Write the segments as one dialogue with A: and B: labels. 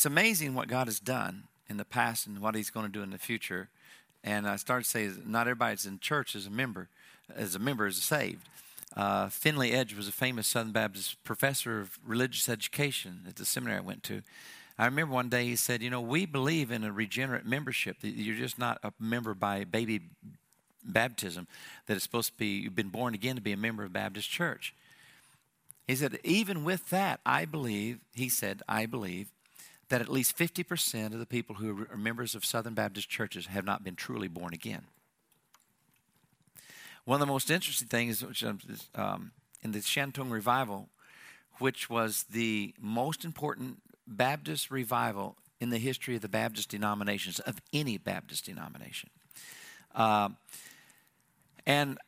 A: it's amazing what God has done in the past and what He's going to do in the future. And I started to say, not everybody that's in church is a member, as a member is saved. Uh, Findley Edge was a famous Southern Baptist professor of religious education at the seminary I went to. I remember one day he said, You know, we believe in a regenerate membership. You're just not a member by baby baptism, that it's supposed to be, you've been born again to be a member of Baptist church. He said, Even with that, I believe, he said, I believe that at least 50% of the people who are members of Southern Baptist churches have not been truly born again. One of the most interesting things which, um, in the Shantung revival, which was the most important Baptist revival in the history of the Baptist denominations, of any Baptist denomination. Uh, and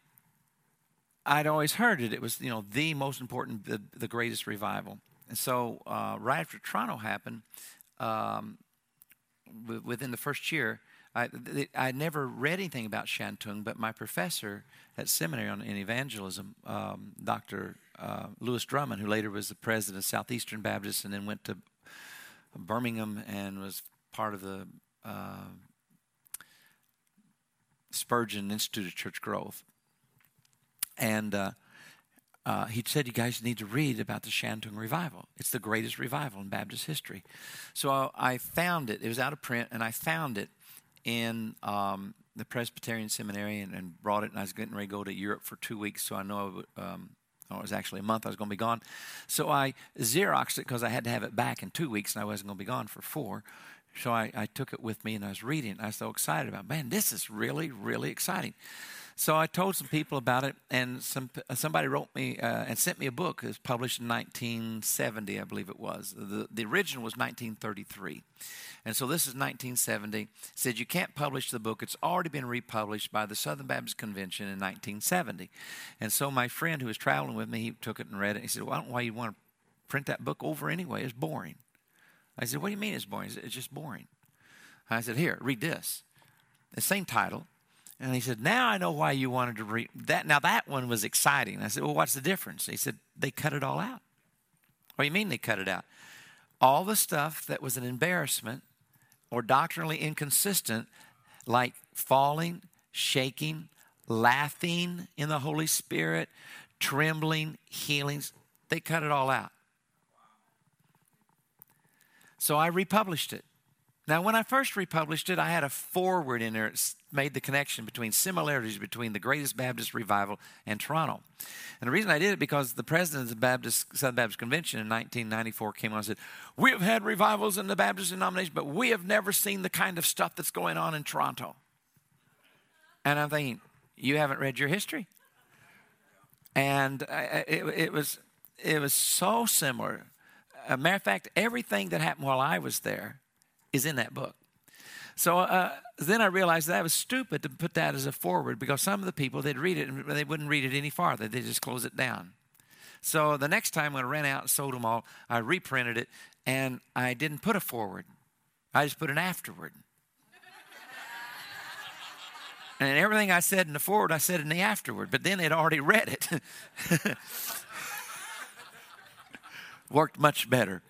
A: I'd always heard it. It was, you know, the most important, the, the greatest revival. And so, uh, right after Toronto happened, um, w- within the first year, I, I never read anything about Shantung, but my professor at seminary on in evangelism, um, Dr. Uh, Lewis Drummond, who later was the president of Southeastern Baptist and then went to Birmingham and was part of the uh, Spurgeon Institute of Church Growth. And uh, uh, he said, You guys need to read about the Shantung revival. It's the greatest revival in Baptist history. So I found it. It was out of print, and I found it in um, the Presbyterian Seminary and, and, brought it. And I was getting ready to go to Europe for two weeks, so I know I would, um, oh, it was actually a month I was going to be gone. So I Xeroxed it because I had to have it back in two weeks, and I wasn't going to be gone for four. So I, I took it with me and I was reading it. I was so excited about, it. man, this is really, really exciting. So I told some people about it, and some somebody wrote me uh, and sent me a book. It was published in 1970, I believe it was. The, the original was 1933. And so this is 1970. It said you can't publish the book. It's already been republished by the Southern Baptist Convention in 1970. And so my friend who was traveling with me, he took it and read it. He said, well, I don't know why you want to print that book over anyway. It's boring. I said, what do you mean it's boring? It's just boring. I said, here, read this. The same title. And he said, now I know why you wanted to read that. Now that one was exciting. I said, well, what's the difference? He said, they cut it all out. What do you mean they cut it out? All the stuff that was an embarrassment or doctrinally inconsistent, like falling, shaking, laughing in the Holy Spirit, trembling, healings, they cut it all out. So I republished it. Now, when I first republished it, I had a foreword in there. It made the connection between similarities between the greatest Baptist revival and Toronto. And the reason I did it because the president of the Baptist, Southern Baptist Convention in 1994 came on and said, We have had revivals in the Baptist denomination, but we have never seen the kind of stuff that's going on in Toronto. And I'm thinking, You haven't read your history. And it, it was, it was so similar. A matter of fact, everything that happened while I was there is in that book. So uh, then I realized that I was stupid to put that as a forward because some of the people, they'd read it and they wouldn't read it any farther. They'd just close it down. So the next time when I ran out and sold them all, I reprinted it and I didn't put a forward. I just put an afterword. and everything I said in the forward, I said in the afterword, but then they'd already read it. Worked much better.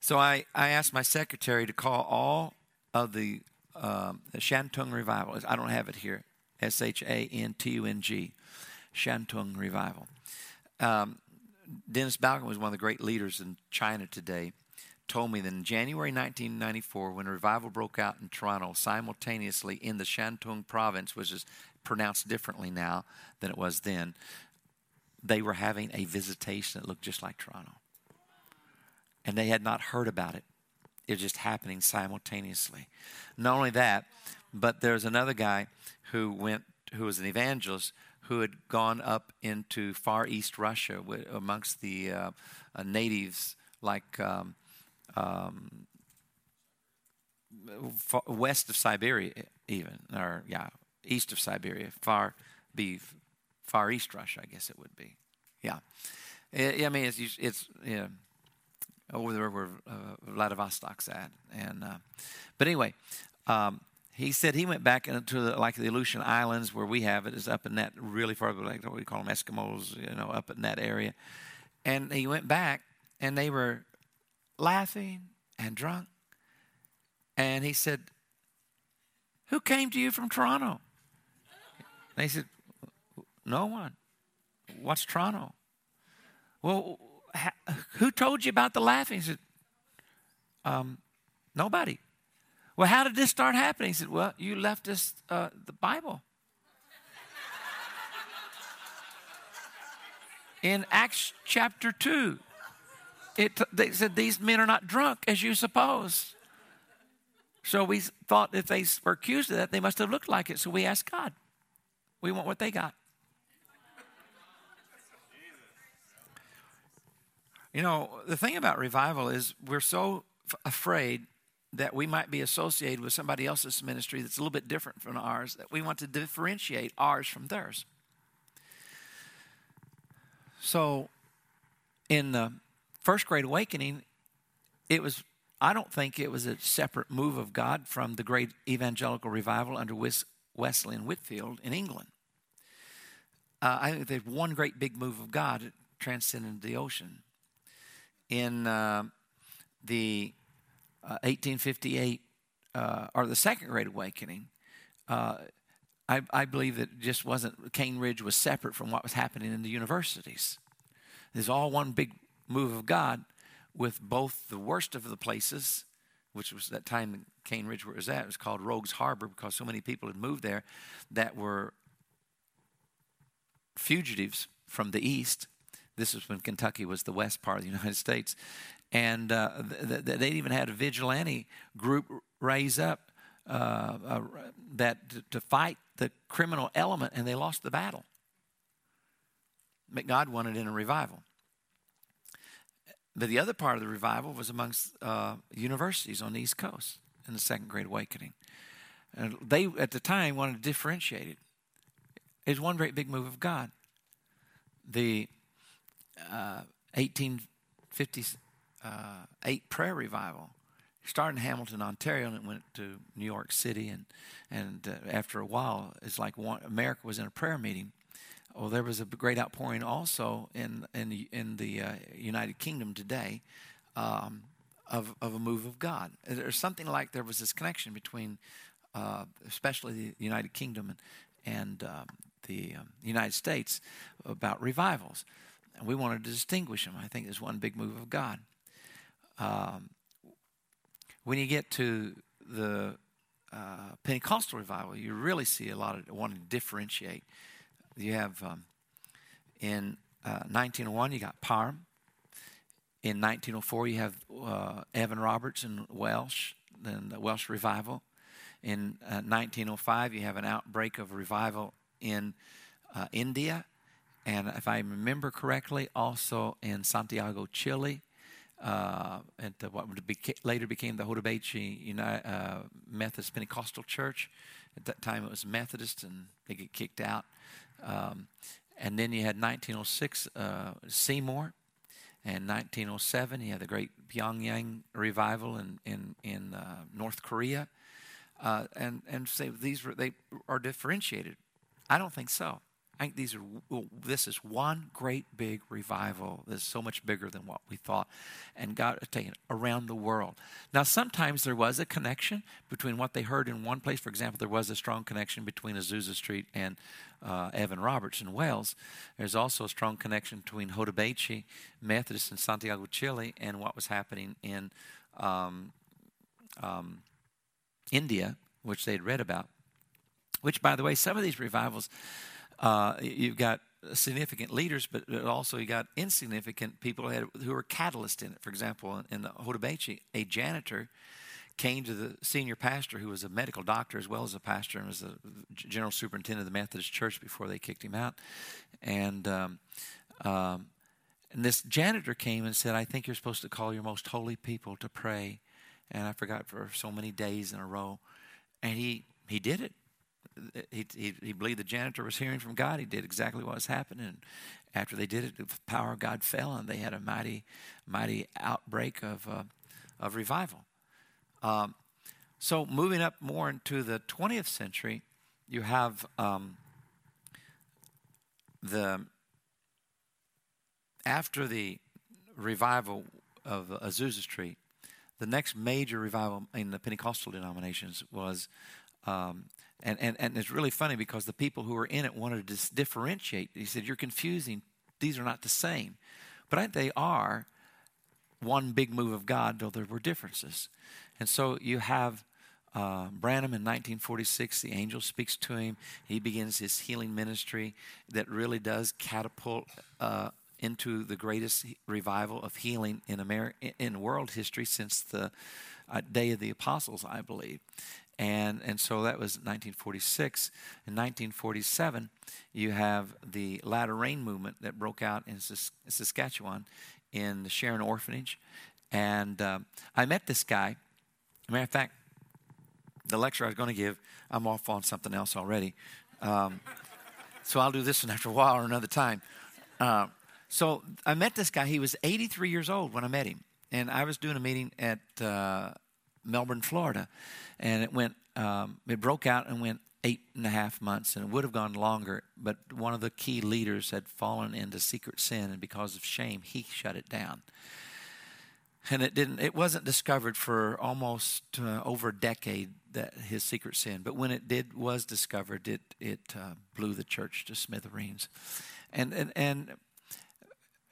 A: So I, I asked my secretary to call all of the, um, Shantung Revival. I don't have it here. S H A N T U N G. Shantung Revival. Um, Dennis Balcombe was one of the great leaders in China today. Told me that in January 1994, when a revival broke out in Toronto, simultaneously in the Shantung province, which is pronounced differently now than it was then, they were having a visitation that looked just like Toronto and they had not heard about it. It was just happening simultaneously. Not only that, but there's another guy who went, who was an evangelist, who had gone up into Far East Russia amongst the uh, uh, natives, like um, um, west of Siberia, even, or yeah, east of Siberia, far be Far East Russia, I guess it would be. Yeah, I mean, it's it's. Know, over there where uh, Vladivostok's at. And uh, but anyway, um, he said he went back into the, like the Aleutian Islands where we have it is up in that really far, like what we call them Eskimos, you know, up in that area. And he went back, and they were laughing and drunk. And he said, Who came to you from Toronto? And he said, No one. What's Toronto? Well, who told you about the laughing? He said, um, Nobody. Well, how did this start happening? He said, Well, you left us uh, the Bible. In Acts chapter 2, it, they said, These men are not drunk as you suppose. So we thought if they were accused of that, they must have looked like it. So we asked God. We want what they got. You know, the thing about revival is we're so f- afraid that we might be associated with somebody else's ministry that's a little bit different from ours, that we want to differentiate ours from theirs. So, in the first great awakening, it was, I don't think it was a separate move of God from the great evangelical revival under Wesley and Whitefield in England. Uh, I think there's one great big move of God transcended the ocean in uh, the uh, 1858 uh, or the Second Great Awakening, uh, I, I, believe that it just wasn't Cane Ridge was separate from what was happening in the universities. There's all one big move of God with both the worst of the places, which was that time Cane Ridge where it was at, it was called Rogues Harbor because so many people had moved there that were fugitives from the east this was when Kentucky was the west part of the United States. And uh, th- th- they even had a vigilante group raise up uh, uh, that t- to fight the criminal element, and they lost the battle. But God wanted in a revival. But the other part of the revival was amongst uh, universities on the East Coast in the Second Great Awakening. And they, at the time, wanted to differentiate it. It was one great big move of God. The 1858 uh, prayer revival. started in Hamilton, Ontario, and it went to New York City. And, and uh, after a while, it's like one, America was in a prayer meeting. Well, there was a great outpouring also in, in the, in the uh, United Kingdom today um, of, of a move of God. There's something like there was this connection between, uh, especially the United Kingdom and, and um, the um, United States, about revivals. And we wanted to distinguish them. I think there's one big move of God. Um, when you get to the uh, Pentecostal revival, you really see a lot of wanting to differentiate. You have um, in uh, 1901, you got Parham. In 1904, you have uh, Evan Roberts and Welsh, then the Welsh revival. In 1905, uh, you have an outbreak of revival in uh, India and if I remember correctly, also in Santiago, Chile, uh, at the, what later became the Jotabeche United, uh, Methodist Pentecostal Church. At that time, it was Methodist, and they get kicked out. Um, and then you had 1906 uh, Seymour, and 1907 you had the great Pyongyang revival in in in uh, North Korea. Uh, and and say these were, they are differentiated. I don't think so. I think these are this is one great big revival that's so much bigger than what we thought, and God taken around the world. Now, sometimes there was a connection between what they heard in one place. For example, there was a strong connection between Azusa Street and uh, Evan Roberts in Wales. There's also a strong connection between Jotabeche Methodist in Santiago, Chile, and what was happening in um, um, India, which they'd read about. Which, by the way, some of these revivals uh, you've got significant leaders, but also you got insignificant people who are catalysts in it. For example, in the Jotabeche, a janitor came to the senior pastor, who was a medical doctor as well as a pastor, and was the general superintendent of the Methodist Church before they kicked him out. And um, um, and this janitor came and said, "I think you're supposed to call your most holy people to pray." And I forgot for so many days in a row, and he he did it he, he, he, believed the janitor was hearing from God. He did exactly what was happening. And after they did it, the power of God fell, and they had a mighty, mighty outbreak of, uh, of revival. Um, so, moving up more into the 20th century, you have um, the after the revival of Azusa Street. The next major revival in the Pentecostal denominations was, um, and, and, and it's really funny because the people who were in it wanted to dis- differentiate. He said, You're confusing. These are not the same. But they are one big move of God, though there were differences. And so you have uh, Branham in 1946, the angel speaks to him. He begins his healing ministry that really does catapult uh, into the greatest revival of healing in America in world history since the uh, day of the apostles, I believe. And, and so that was 1946. In 1947, you have the latter rain movement that broke out in Saskatchewan in the Sharon Orphanage. And uh, I met this guy. matter of fact, the lecture I was going to give, I'm off on something else already. Um, so I'll do this one after a while or another time. Uh, so I met this guy. He was 83 years old when I met him. And I was doing a meeting at uh, Melbourne, Florida. And it went, um, it broke out and went eight and a half months, and it would have gone longer. But one of the key leaders had fallen into secret sin, and because of shame, he shut it down and it didn't it wasn't discovered for almost uh, over a decade that his secret sin but when it did was discovered it it uh, blew the church to smithereens and and and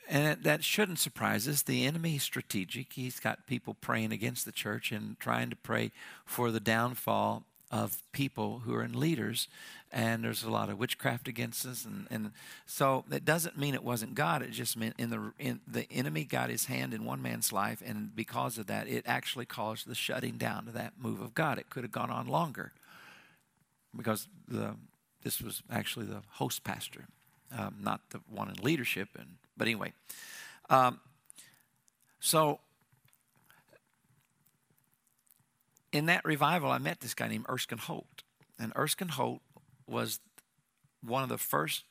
A: and that shouldn't surprise us. The enemy is strategic. He's got people praying against the church and trying to pray for the downfall of people who are in leaders. And there's a lot of witchcraft against us. And, and so it doesn't mean it wasn't god. It just meant in the in the enemy got his hand in one man's life. And because of that it actually caused the shutting down of that move of god. It could have gone on longer because the this was actually the host pastor um, not the one in leadership. And but anyway um, so in that revival i met this guy named erskine holt and erskine holt was one of the first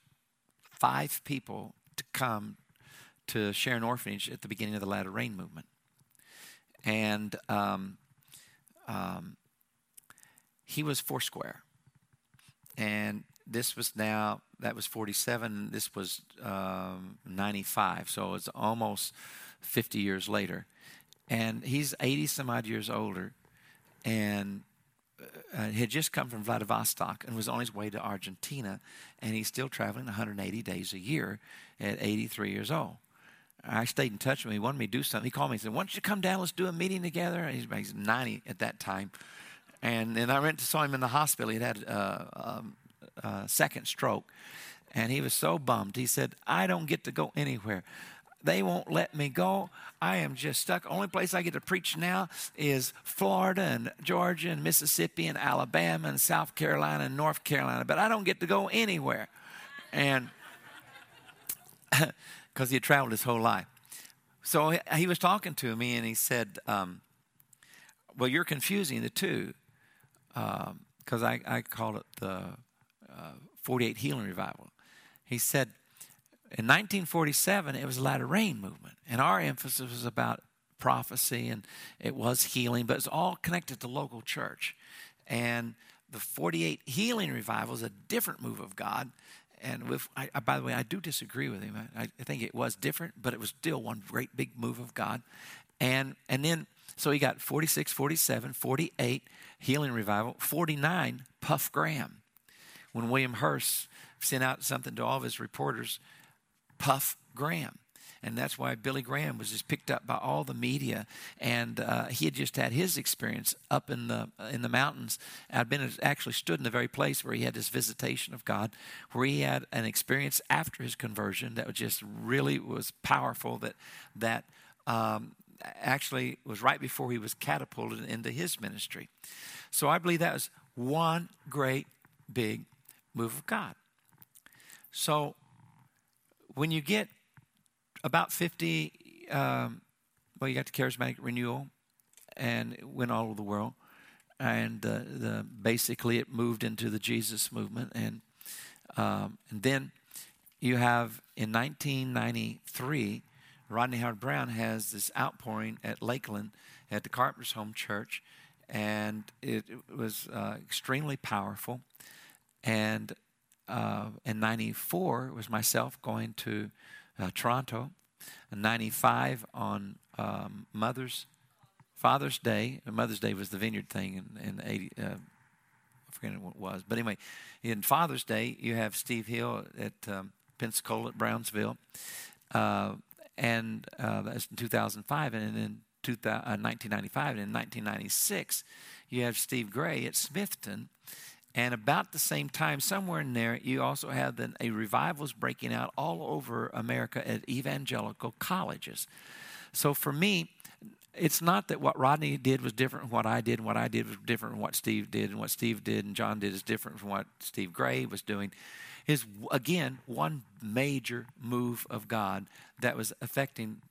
A: five people to come to Sharon Orphanage at the beginning of the Latter Rain movement. And um, um, he was Foursquare. And this was now, that was 47, this was um, 95, so it's almost 50 years later. And he's 80 some odd years older. And uh, had just come from Vladivostok and was on his way to Argentina, and he's still traveling 180 days a year at 83 years old. I stayed in touch with him. He wanted me to do something. He called me and said, Why don't you come down? Let's do a meeting together. He's, he's 90 at that time. And then I went to saw him in the hospital. He had a, a, a second stroke. And he was so bummed. He said, I don't get to go anywhere. They won't let me go. I am just stuck. Only place I get to preach now is Florida and Georgia and Mississippi and Alabama and South Carolina and North Carolina, but I don't get to go anywhere. And because he had traveled his whole life. So he was talking to me and he said, um, Well, you're confusing the two because um, I, I call it the uh, Uh, 48 Healing Revival. He said, in 1947, it was a latter rain movement, and our emphasis was about prophecy and it was healing, but it's all connected to local church. And the 48 healing revival is a different move of God. And with, I, I, by the way, I do disagree with him. I, I, think it was different, but it was still one great big move of God. And and then so he got 46, 47, 48 healing revival, 49 Puff Graham. When William Hearst sent out something to all of his reporters Puff Graham. And that's why Billy Graham was just picked up by all the media, and uh, he had just had his experience up in the in the mountains. I'd been actually stood in the very place where he had this visitation of God, where he had an experience after his conversion that was just really was powerful. That that um, actually was right before he was catapulted into his ministry. So I believe that was one great big move of God. So when you get about 50, um, well, you got the charismatic renewal, and it went all over the world. And uh, the, basically, it moved into the Jesus movement. And, um, and then you have in 1993, Rodney Howard-Browne has this outpouring at Lakeland at the Carpenter's Home Church, and it, it was uh, extremely powerful. And uh, in 94 it was myself going to uh, Toronto 95 on um, Mother's Father's Day. Mother's Day was the Vineyard thing in, in 80. Uh, I forget what it was, but anyway, in Father's Day you have Steve Hill at um, Pensacola at Brownsville, uh, and uh, that's in 2005, and then in 1995 uh, and in 1996 you have Steve Gray at Smithton and about the same time, somewhere in there, you also have the, a revival is breaking out all over America at evangelical colleges. So for me, it's not that what Rodney did was different from what I did, and what I did was different from what Steve did, and what Steve did and John did is different from what Steve Gray was doing. Is again one major move of God that was affecting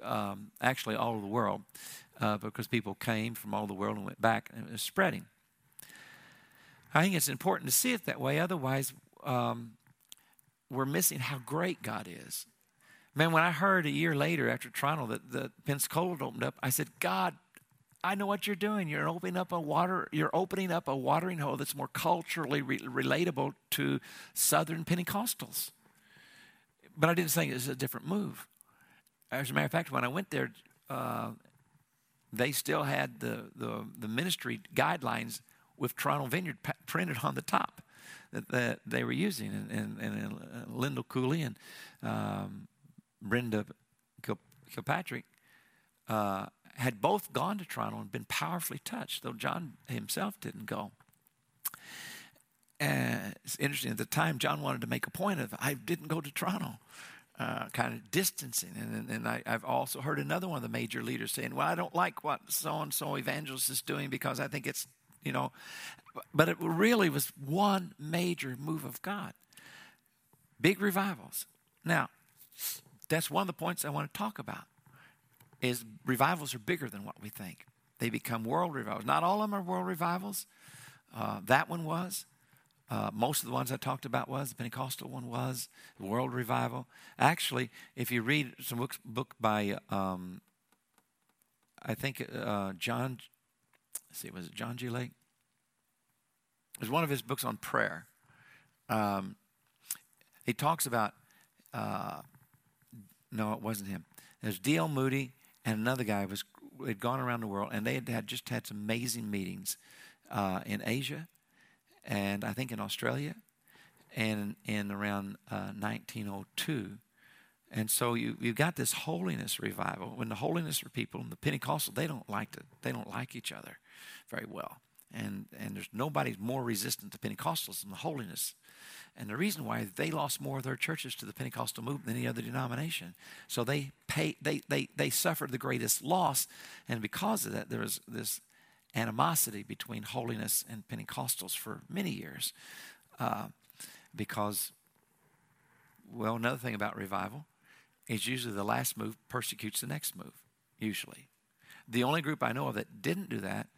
A: um, actually all of the world uh, because people came from all the world and went back and it was spreading. I think it's important to see it that way. Otherwise, um, we're missing how great God is. Man, when I heard a year later after Toronto that the Pensacola opened up, I said, God, I know what you're doing. You're opening up a water. You're opening up a watering hole that's more culturally re- relatable to Southern Pentecostals. But I didn't think it was a different move. As a matter of fact, when I went there, uh, they still had the, the, the ministry guidelines with Toronto Vineyard printed on the top that, that they were using. And, and, and uh, Lindell Cooley and um, Brenda Kilpatrick uh, had both gone to Toronto and been powerfully touched, though John himself didn't go. And it's interesting, at the time, John wanted to make a point of, I didn't go to Toronto. Uh, kind of distancing. And, and I, have also heard another one of the major leaders saying, Well, I don't like what so and so evangelist is doing because I think it's you know. But it really was one major move of God. Big revivals. Now, that's one of the points I want to talk about. Is revivals are bigger than what we think. They become world revivals. Not all of them are world revivals. Uh, that one was. Uh, most of the ones I talked about was the Pentecostal one was the World Revival. Actually, if you read some books, book by um, I think uh, John see, was it John G. Lake? It was one of his books on prayer. Um, he talks about, uh, no, it wasn't him. There's D.L. Moody and another guy was had gone around the world, and they had, had just had some amazing meetings uh, in Asia, and I think in Australia, and in around uh, 1902. And so you you got this holiness revival. When the holiness people and the Pentecostal, they don't like to they don't like each other very well. And, and there's nobody more resistant to Pentecostals than the holiness. And the reason why they lost more of their churches to the Pentecostal movement than any other denomination. So they pay they they they suffered the greatest loss, and because of that, there was this animosity between holiness and Pentecostals for many years. Uh, because, well, another thing about revival is usually the last move persecutes the next move. Usually, the only group I know of that didn't do that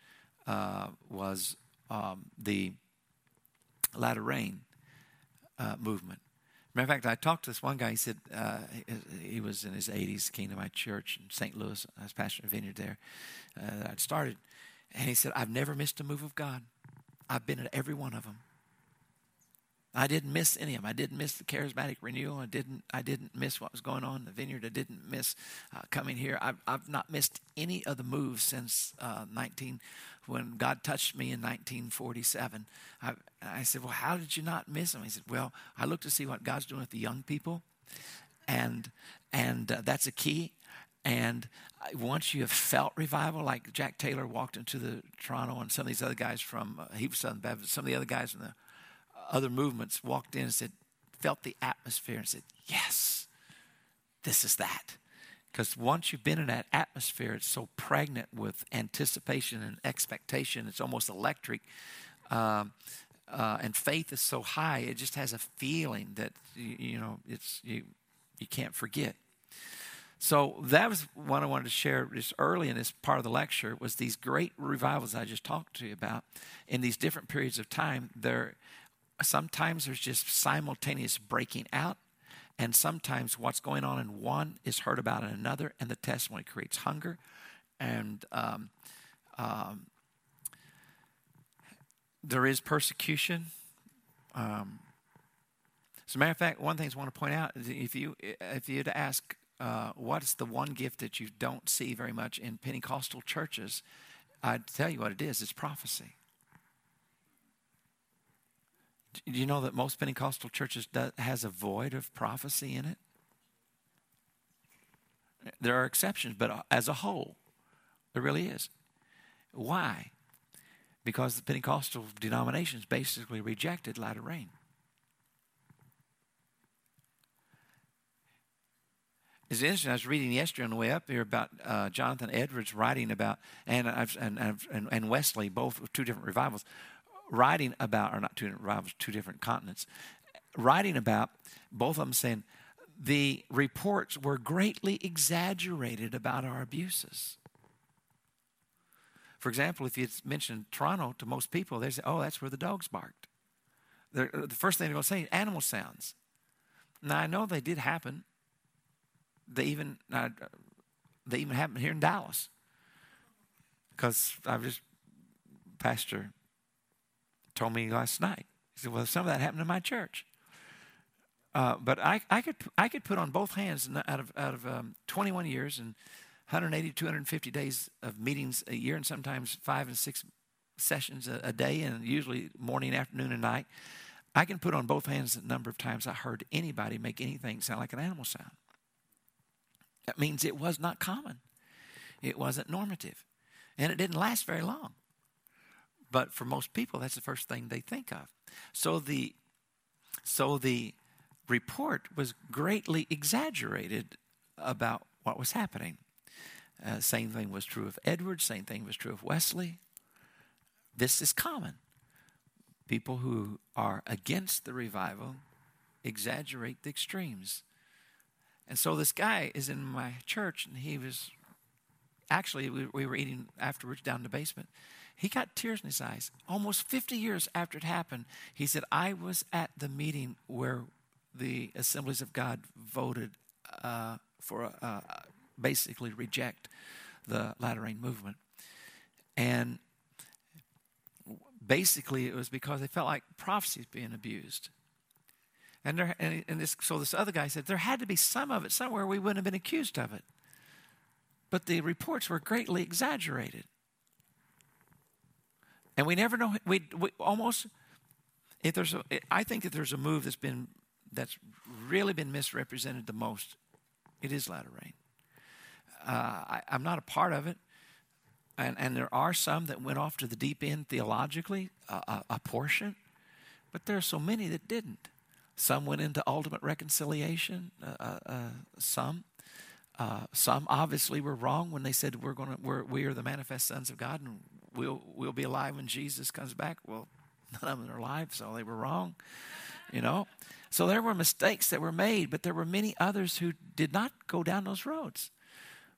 A: uh, was um, the latter rain uh, movement. Matter of fact, I talked to this one guy. He said uh, he was in his 80s, came to my church in St. Louis. I was pastoring a vineyard there. Uh, I'd started. And he said, I've never missed a move of God. I've been at every one of them. I didn't miss any of them. I didn't miss the charismatic renewal. I didn't. I didn't miss what was going on in the vineyard. I didn't miss uh, coming here. I've, I've not missed any of the moves since uh, 19 when God touched me in 1947. I, I said, Well, how did you not miss them? He said, Well, I look to see what God's doing with the young people, and, and uh, that's a key. And once you have felt revival, like Jack Taylor walked into the Toronto, and some of these other guys from uh, he was Southern Baptist, some of the other guys from the other movements walked in and said, felt the atmosphere and said, Yes, this is that. Because once you've been in that atmosphere, it's so pregnant with anticipation and expectation. It's almost electric. Um, uh, and faith is so high, it just has a feeling that, you, you know, it's, you, you can't forget. So that was what I wanted to share just early in this part of the lecture was these great revivals I just talked to you about in these different periods of time. There, sometimes there's just simultaneous breaking out and sometimes what's going on in one is heard about in another, and the testimony creates hunger. And um, um, there is persecution. Um, as a matter of fact, one thing I want to point out is if you if you to ask uh, what's the one gift that you don't see very much in Pentecostal churches, I'd tell you what it is it's prophecy. Do you know that most Pentecostal churches has a void of prophecy in it? There are exceptions, but as a whole, there really is. Why? Because the Pentecostal denominations basically rejected latter rain. It's interesting. I was reading yesterday on the way up here about uh, Jonathan Edwards writing about, and, and, and, and Wesley, both two different revivals, writing about, or not two different two different continents, writing about both of them saying the reports were greatly exaggerated about our abuses. For example, if you mention Toronto to most people, they say, oh, that's where the dogs barked. They're, the first thing they're going to say, animal sounds. Now, I know they did happen. They even, uh, they even happened here in Dallas. Because I was just, Pastor told me last night. He said, well, some of that happened in my church. Uh, but I, I, could, I could put on both hands out of, out of um, 21 years and 180, 250 days of meetings a year, and sometimes five and six sessions a, a day, and usually morning, afternoon, and night. I can put on both hands the number of times I heard anybody make anything sound like an animal sound. That means it was not common. It wasn't normative. And it didn't last very long. But for most people, that's the first thing they think of. So the so the report was greatly exaggerated about what was happening. Uh, same thing was true of Edward, same thing was true of Wesley. This is common. People who are against the revival exaggerate the extremes. And so this guy is in my church, and he was actually, we, we were eating afterwards down in the basement. He got tears in his eyes. Almost 50 years after it happened, he said, I was at the meeting where the Assemblies of God voted uh, for uh, basically reject the latter rain movement. And basically, it was because they felt like prophecy was being abused. And, there, and this, so this other guy said there had to be some of it somewhere we wouldn't have been accused of it. But the reports were greatly exaggerated. And we never know, we, we almost, if there's a, I think if there's a move that's been, that's really been misrepresented the most, it is latter rain. Uh, I, am not a part of it. And, and there are some that went off to the deep end theologically, a, a portion, but there are so many that didn't. Some went into ultimate reconciliation, uh, uh, uh some. Uh, some obviously were wrong when they said we're going to we are the manifest sons of God and we'll we'll be alive when Jesus comes back. Well, none of them are alive, so they were wrong. You know, so there were mistakes that were made, but there were many others who did not go down those roads.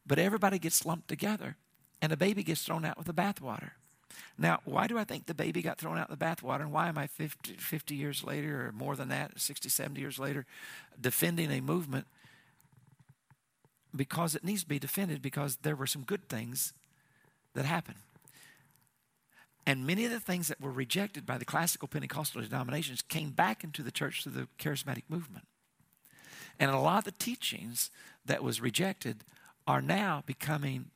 A: But everybody gets lumped together, and a baby gets thrown out with the bathwater. Now, why do I think the baby got thrown out the bathwater? And why am I 50, 50 years later, or more than that, 60, 70 years later, defending a movement? Because it needs to be defended because there were some good things that happened. And many of the things that were rejected by the classical Pentecostal denominations came back into the church through the charismatic movement. And a lot of the teachings that was rejected are now becoming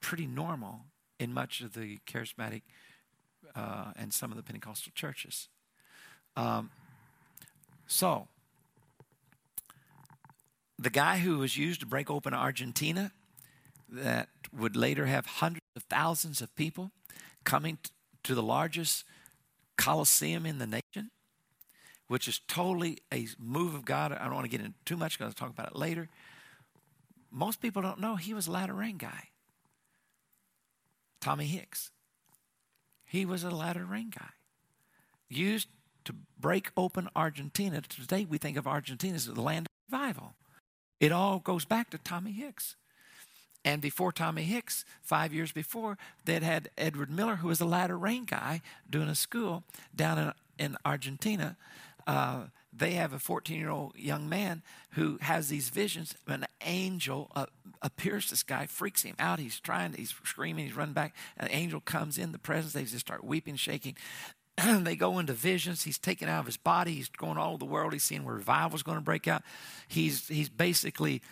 A: pretty normal in much of the charismatic uh, and some of the Pentecostal churches. Um, so, the guy who was used to break open Argentina, that would later have hundreds of thousands of people coming to the largest coliseum in the nation, which is totally a move of God. I don't want to get into too much because I'll talk about it later. Most people don't know he was a latter rain guy. Tommy Hicks. He was a latter rain guy. Used to break open Argentina. Today we think of Argentina as the land of revival. It all goes back to Tommy Hicks. And before Tommy Hicks, five years before, they'd had Edward Miller, who was a latter rain guy, doing a school down in, in Argentina. Uh, they have a 14 year old young man who has these visions. An angel uh, appears this guy, freaks him out. He's trying, he's screaming, he's running back. An angel comes in the presence. They just start weeping, shaking. they go into visions. He's taken out of his body. He's going all over the world. He's seeing where revival's going to break out. He's he's basically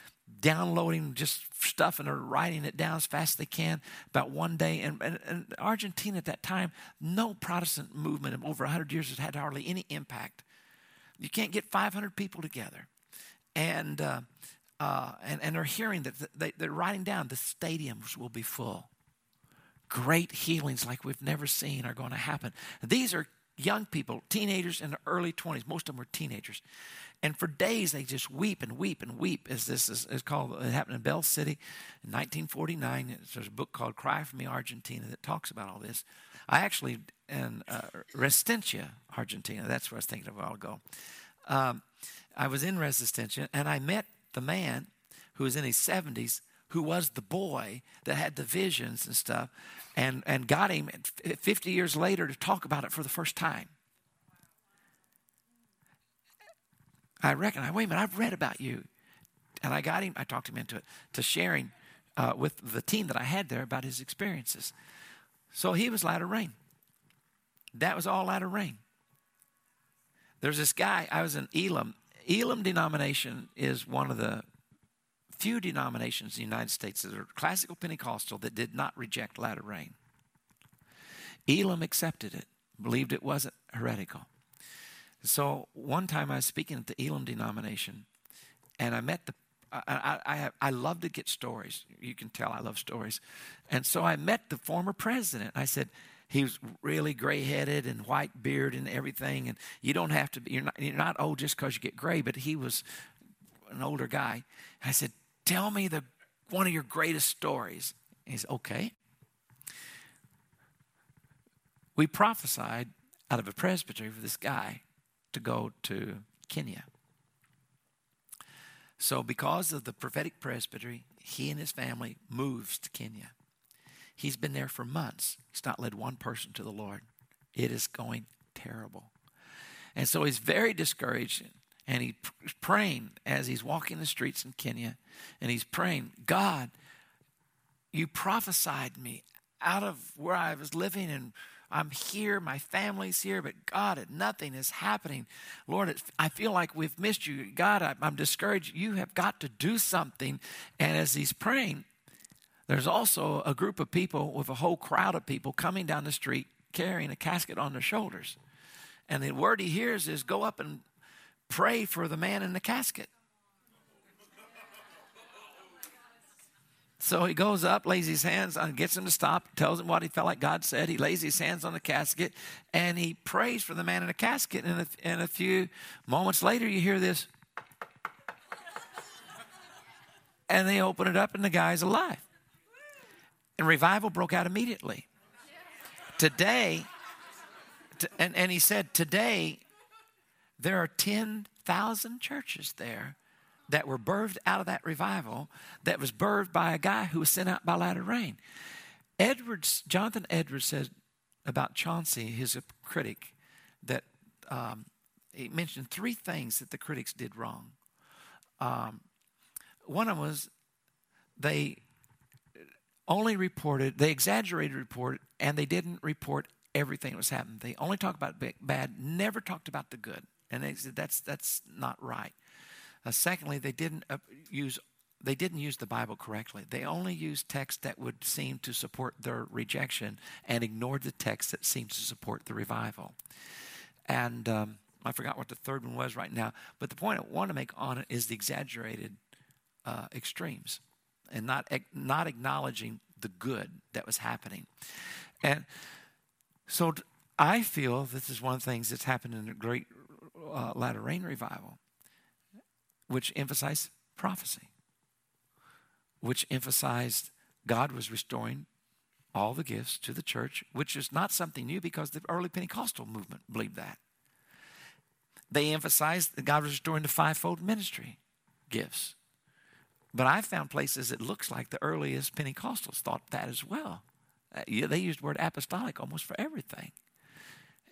A: downloading just stuff and they're writing it down as fast as they can about one day. And, and, and Argentina at that time, no Protestant movement in over 100 years has had hardly any impact. You can't get 500 people together. And, uh, uh, and, and they're hearing that they, they're writing down the stadiums will be full. Great healings like we've never seen are going to happen. These are young people, teenagers in the early 20s. Most of them were teenagers. And for days they just weep and weep and weep as this is, is called, it happened in Bell City in 1949. There's a book called Cry for Me, Argentina that talks about all this. I actually, in uh, Resistencia, Argentina, that's where I was thinking of a while ago. Um, I was in Resistencia and I met the man who was in his 70s who was the boy that had the visions and stuff and, and got him 50 years later to talk about it for the first time. I reckon, wait a minute, I've read about you. And I got him, I talked him into it, to sharing uh, with the team that I had there about his experiences. So he was latter rain. That was all latter rain. There's this guy, I was in Elim. Elim denomination is one of the few denominations in the United States that are classical Pentecostal that did not reject latter rain. Elim accepted it, believed it wasn't heretical. So one time I was speaking at the Elim denomination, and I met the. I, I, I love to get stories. You can tell I love stories. And so I met the former president. I said, he was really gray headed and white beard and everything. And you don't have to be, you're not, you're not old just because you get gray, but he was an older guy. I said, Tell me the, one of your greatest stories. He said, okay. We prophesied out of a presbytery for this guy to go to Kenya. So, because of the prophetic presbytery, he and his family moves to Kenya. He's been there for months. He's not led one person to the Lord. It is going terrible. And so he's very discouraged and he's praying as he's walking the streets in Kenya. And he's praying, God, you prophesied me out of where I was living and I'm here, my family's here, but God, nothing is happening. Lord, I feel like we've missed you. God, I'm discouraged. You have got to do something. And as he's praying, there's also a group of people with a whole crowd of people coming down the street carrying a casket on their shoulders. And the word he hears is go up and pray for the man in the casket. So he goes up, lays his hands on, gets him to stop, tells him what he felt like God said. He lays his hands on the casket and he prays for the man in the casket. And a, and a few moments later, you hear this. And they open it up, and the guy's alive. And revival broke out immediately. Today, and, and he said, Today, there are 10,000 churches there that were birthed out of that revival that was birthed by a guy who was sent out by latter rain. Edwards, Jonathan Edwards said about Chauncy, his critic, that um, he mentioned three things that the critics did wrong. Um, one of them was they only reported, they exaggerated report, and they didn't report everything that was happening. They only talked about bad, never talked about the good. And they said that's, that's not right. Uh, secondly, they didn't uh, use they didn't use the Bible correctly. They only used text that would seem to support their rejection and ignored the text that seemed to support the revival. And um, I forgot what the third one was right now. But the point I want to make on it is the exaggerated uh, extremes and not not acknowledging the good that was happening. And so I feel this is one of the things that's happened in the great uh, latter rain revival which emphasized prophecy, which emphasized God was restoring all the gifts to the church, which is not something new because the early Pentecostal movement believed that. They emphasized that God was restoring the fivefold ministry gifts. But I've found places it looks like the earliest Pentecostals thought that as well. Uh, yeah, they used the word apostolic almost for everything.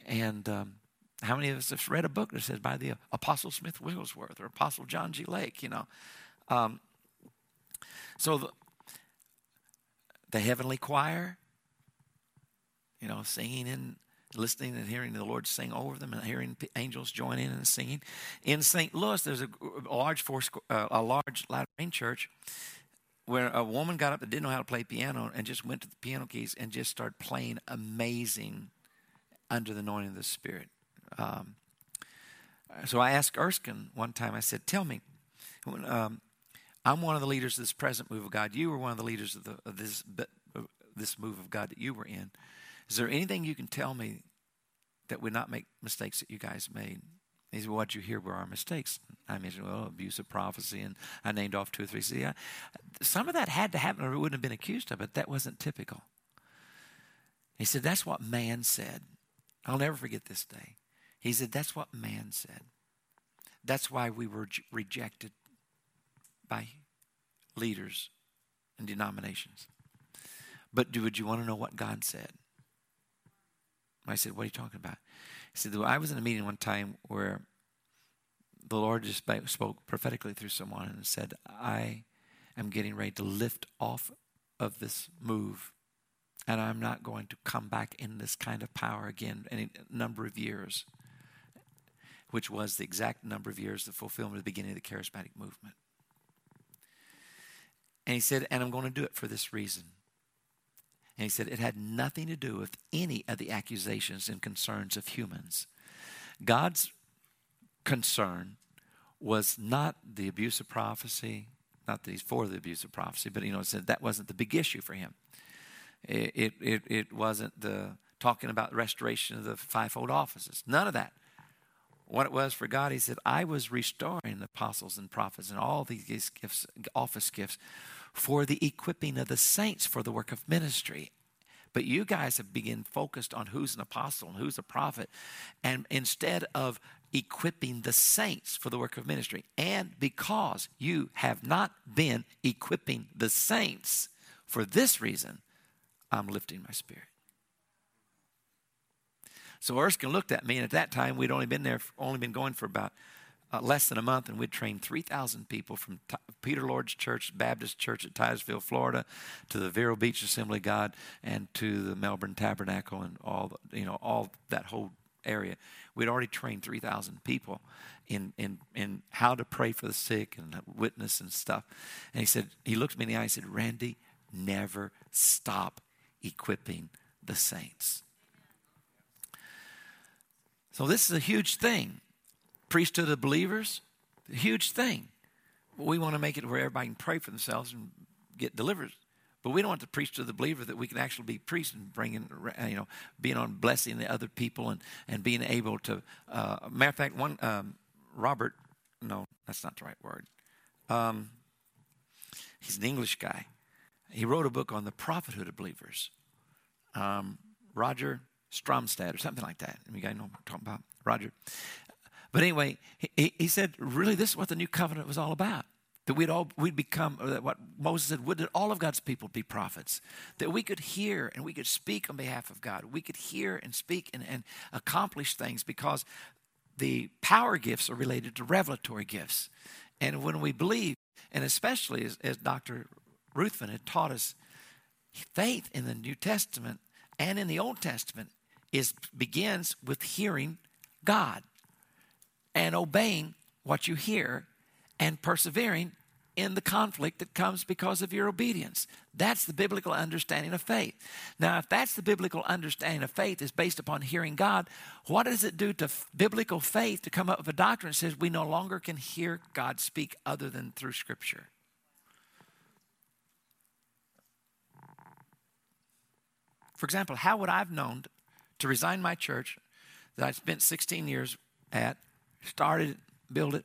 A: And um, how many of us have read a book that says by the Apostle Smith Wigglesworth or Apostle John G. Lake, you know? Um, so the, the heavenly choir, you know, singing and listening and hearing the Lord sing over them and hearing angels join in and singing. In St. Louis, there's a, large four, uh, a large Latter Rain church where a woman got up that didn't know how to play piano and just went to the piano keys and just started playing amazing under the anointing of the Spirit. Um, so I asked Erskine one time, I said, Tell me, um, I'm one of the leaders of this present move of God. You were one of the leaders of, the, of this, this move of God that you were in. Is there anything you can tell me that would not make mistakes that you guys made? He said, well, What you hear were our mistakes. I mentioned, well, abuse of prophecy, and I named off two or three. See, I, some of that had to happen or it wouldn't have been accused of it. That wasn't typical. He said, That's what man said. I'll never forget this day. He said, That's what man said. That's why we were rejected by leaders and denominations. But do, would you want to know what God said? I said, What are you talking about? He said, well, I was in a meeting one time where the Lord just spoke prophetically through someone and said, I am getting ready to lift off of this move and I'm not going to come back in this kind of power again any number of years, which was the exact number of years, the fulfillment of the beginning of the charismatic movement. And he said, and I'm going to do it for this reason. And he said it had nothing to do with any of the accusations and concerns of humans. God's concern was not the abuse of prophecy, not that he's for the abuse of prophecy, but you know, said that wasn't the big issue for him. It, it, it, it wasn't the talking about the restoration of the fivefold offices. None of that. What it was for God, he said, I was restoring the apostles and prophets and all these gifts, office gifts for the equipping of the saints for the work of ministry. But you guys have been focused on who's an apostle and who's a prophet, and instead of equipping the saints for the work of ministry, and because you have not been equipping the saints for this reason, I'm lifting my spirit. So Erskine looked at me, and at that time we'd only been there, only been going for about uh, less than a month, and we'd trained 3,000 people from T- Peter Lord's Church, Baptist Church at Titusville, Florida, to the Vero Beach Assembly God, and to the Melbourne Tabernacle, and all the, you know all that whole area. We'd already trained 3,000 people in, in, in how to pray for the sick and witness and stuff. And he said, he looked me in the eye and said, Randy, never stop equipping the saints. So this is a huge thing priesthood of believers, a huge thing. We want to make it where everybody can pray for themselves and get delivered. But we don't want the priesthood of the believer that we can actually be priests and bringing, you know, being on blessing the other people and, and being able to. Uh, matter of fact, one um, Robert, no, that's not the right word. Um, he's an English guy. He wrote a book on the prophethood of believers. Um, Roger Stronstad or something like that. You guys know what I'm talking about? Roger. But anyway, he, he said, really, this is what the new covenant was all about. That we'd all we'd become uh, that what Moses said, would that all of God's people be prophets? That we could hear and we could speak on behalf of God. We could hear and speak and, and accomplish things because the power gifts are related to revelatory gifts. And when we believe, and especially as, as Dr. Ruthven had taught us, faith in the New Testament and in the Old Testament is begins with hearing God and obeying what you hear and persevering in the conflict that comes because of your obedience. That's the biblical understanding of faith. Now, if that's the biblical understanding of faith is based upon hearing God, what does it do to biblical faith to come up with a doctrine that says we no longer can hear God speak other than through Scripture? For example, how would I have known to resign my church that I spent 16 years at started built it.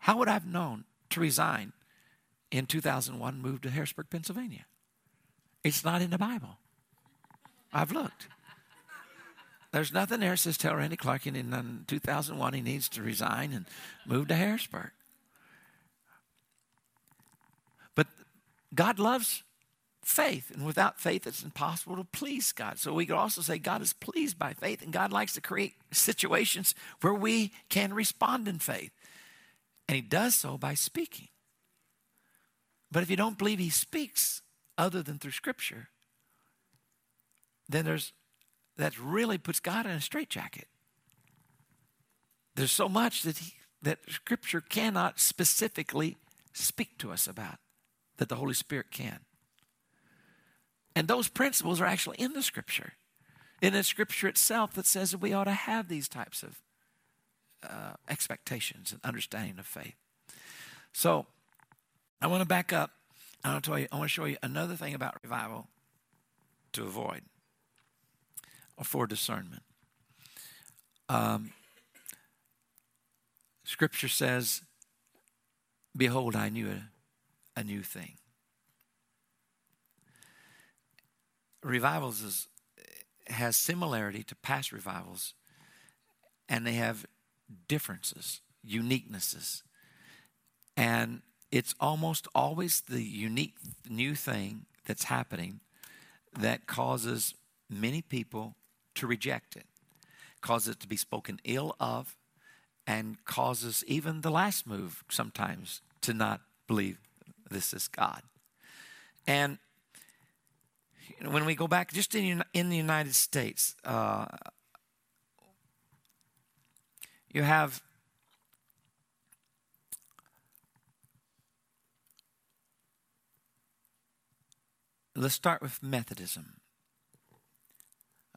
A: How would I have known to resign in 2001, move to Harrisburg, Pennsylvania? It's not in the Bible. I've looked. There's nothing there that says tell Randy Clark in 2001 he needs to resign and move to Harrisburg. But God loves faith. And without faith, it's impossible to please God. So we could also say God is pleased by faith, and God likes to create situations where we can respond in faith. And He does so by speaking. But if you don't believe He speaks other than through Scripture, then there's that really puts God in a straitjacket. There's so much that he, that Scripture cannot specifically speak to us about that the Holy Spirit can. And those principles are actually in the Scripture, in the Scripture itself that says that we ought to have these types of uh, expectations and understanding of faith. So I want to back up. I want to tell you. I want to show you another thing about revival to avoid or for discernment. Um, scripture says, "Behold, I knew a, a new thing." Revivals is, has similarity to past revivals, and they have differences, uniquenesses. And it's almost always the unique new thing that's happening that causes many people to reject it, causes it to be spoken ill of, and causes even the last move sometimes to not believe this is God. And when we go back just in, in the United States, uh, you have let's start with Methodism.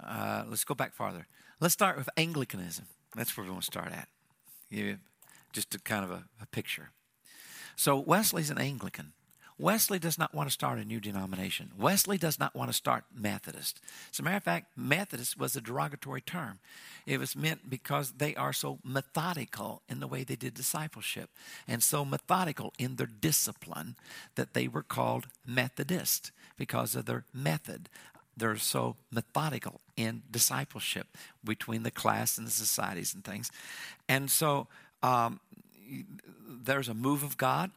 A: Uh, let's go back farther. Let's start with Anglicanism. That's where we want to start at. You, just a kind of a, a picture. So Wesley's an Anglican. Wesley does not want to start a new denomination. Wesley does not want to start Methodist. As a matter of fact, Methodist was a derogatory term. It was meant because they are so methodical in the way they did discipleship and so methodical in their discipline that they were called Methodist because of their method. They're so methodical in discipleship between the class and the societies and things. And so um, there's a move of God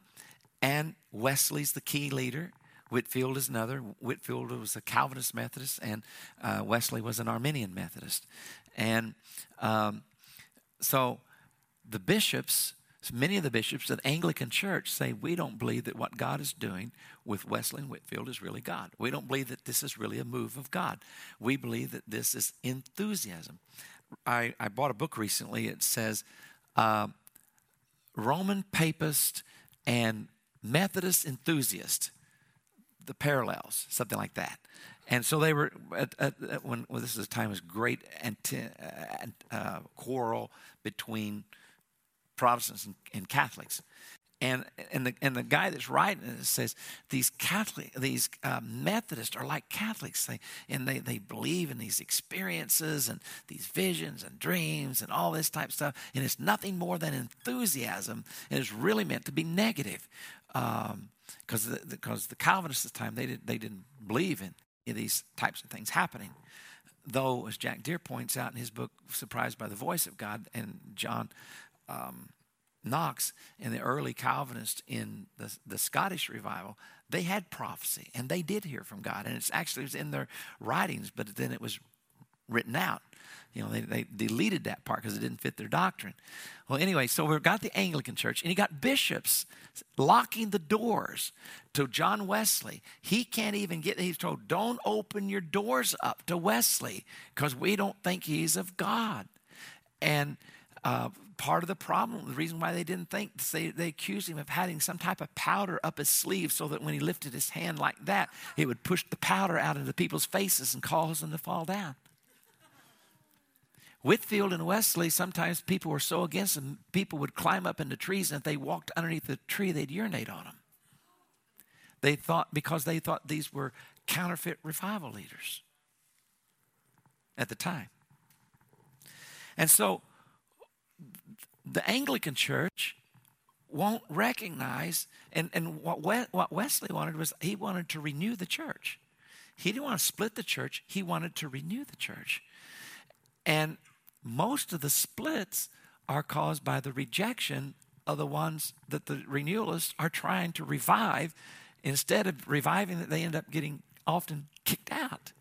A: and Wesley's the key leader. Whitefield is another. Whitefield was a Calvinist Methodist, and uh, Wesley was an Arminian Methodist. And um, so the bishops, many of the bishops of the Anglican Church say, we don't believe that what God is doing with Wesley and Whitefield is really God. We don't believe that this is really a move of God. We believe that this is enthusiasm. I, I bought a book recently. It says, uh, Roman Papist and Methodist enthusiast, the parallels, something like that. And so they were, at, at, at when well, this is a time of great anti, uh, uh, quarrel between Protestants and, and Catholics. And, and, the, and the guy that's writing it says these Catholic, these uh, Methodists are like Catholics, they, and they, they believe in these experiences and these visions and dreams and all this type of stuff. And it's nothing more than enthusiasm, and it's really meant to be negative because um, the, because the Calvinists at the time they didn't they didn't believe in, in these types of things happening. Though, as Jack Deere points out in his book "Surprised by the Voice of God," and John um, Knox and the early Calvinists in the, the Scottish revival, they had prophecy and they did hear from God, and it's actually it was in their writings, but then it was written out. You know, they, they deleted that part because it didn't fit their doctrine. Well, anyway, so we've got the Anglican Church, and you got bishops locking the doors to John Wesley. He can't even get, he's told, don't open your doors up to Wesley because we don't think he's of God. And uh, part of the problem, the reason why they didn't think, they, they accused him of having some type of powder up his sleeve so that when he lifted his hand like that, it would push the powder out into people's faces and cause them to fall down. Whitefield and Wesley, sometimes people were so against them, people would climb up into trees, and if they walked underneath the tree, they'd urinate on them. They thought, because they thought these were counterfeit revival leaders at the time. And so the Anglican Church won't recognize, and, and what, what Wesley wanted was he wanted to renew the church. He didn't want to split the church, he wanted to renew the church. And most of the splits are caused by the rejection of the ones that the renewalists are trying to revive. Instead of reviving it, they end up getting often kicked out.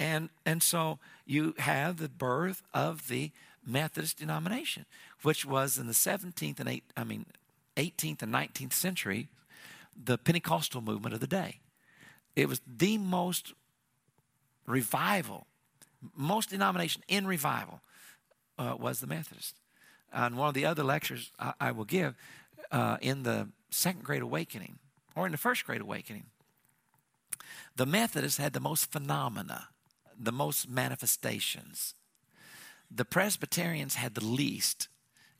A: And, and so you have the birth of the Methodist denomination, which was in the 17th and 8, I mean 18th and 19th century, the Pentecostal movement of the day. It was the most revival most denomination in revival uh, was the Methodist. And one of the other lectures I, I will give uh, in the Second Great Awakening or in the First Great Awakening, the Methodists had the most phenomena, the most manifestations. The Presbyterians had the least,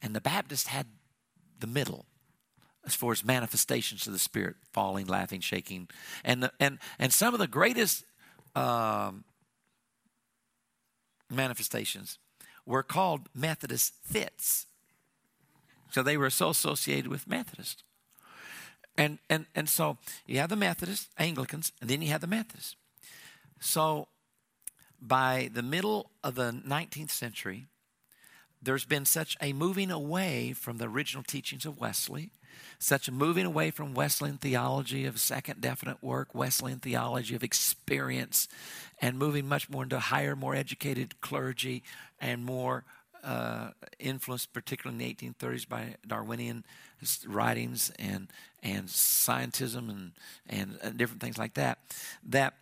A: and the Baptists had the middle as far as manifestations of the Spirit falling, laughing, shaking. And, the, and, and some of the greatest um, manifestations were called Methodist fits. So they were so associated with Methodist. And, and, and so you have the Methodists, Anglicans, and then you have the Methodists. So by the middle of the 19th century, there's been such a moving away from the original teachings of Wesley, such a moving away from Wesleyan theology of second definite work, Wesleyan theology of experience, and moving much more into higher, more educated clergy and more uh, influenced, particularly in the 1830s, by Darwinian writings and and scientism and, and and different things like that. That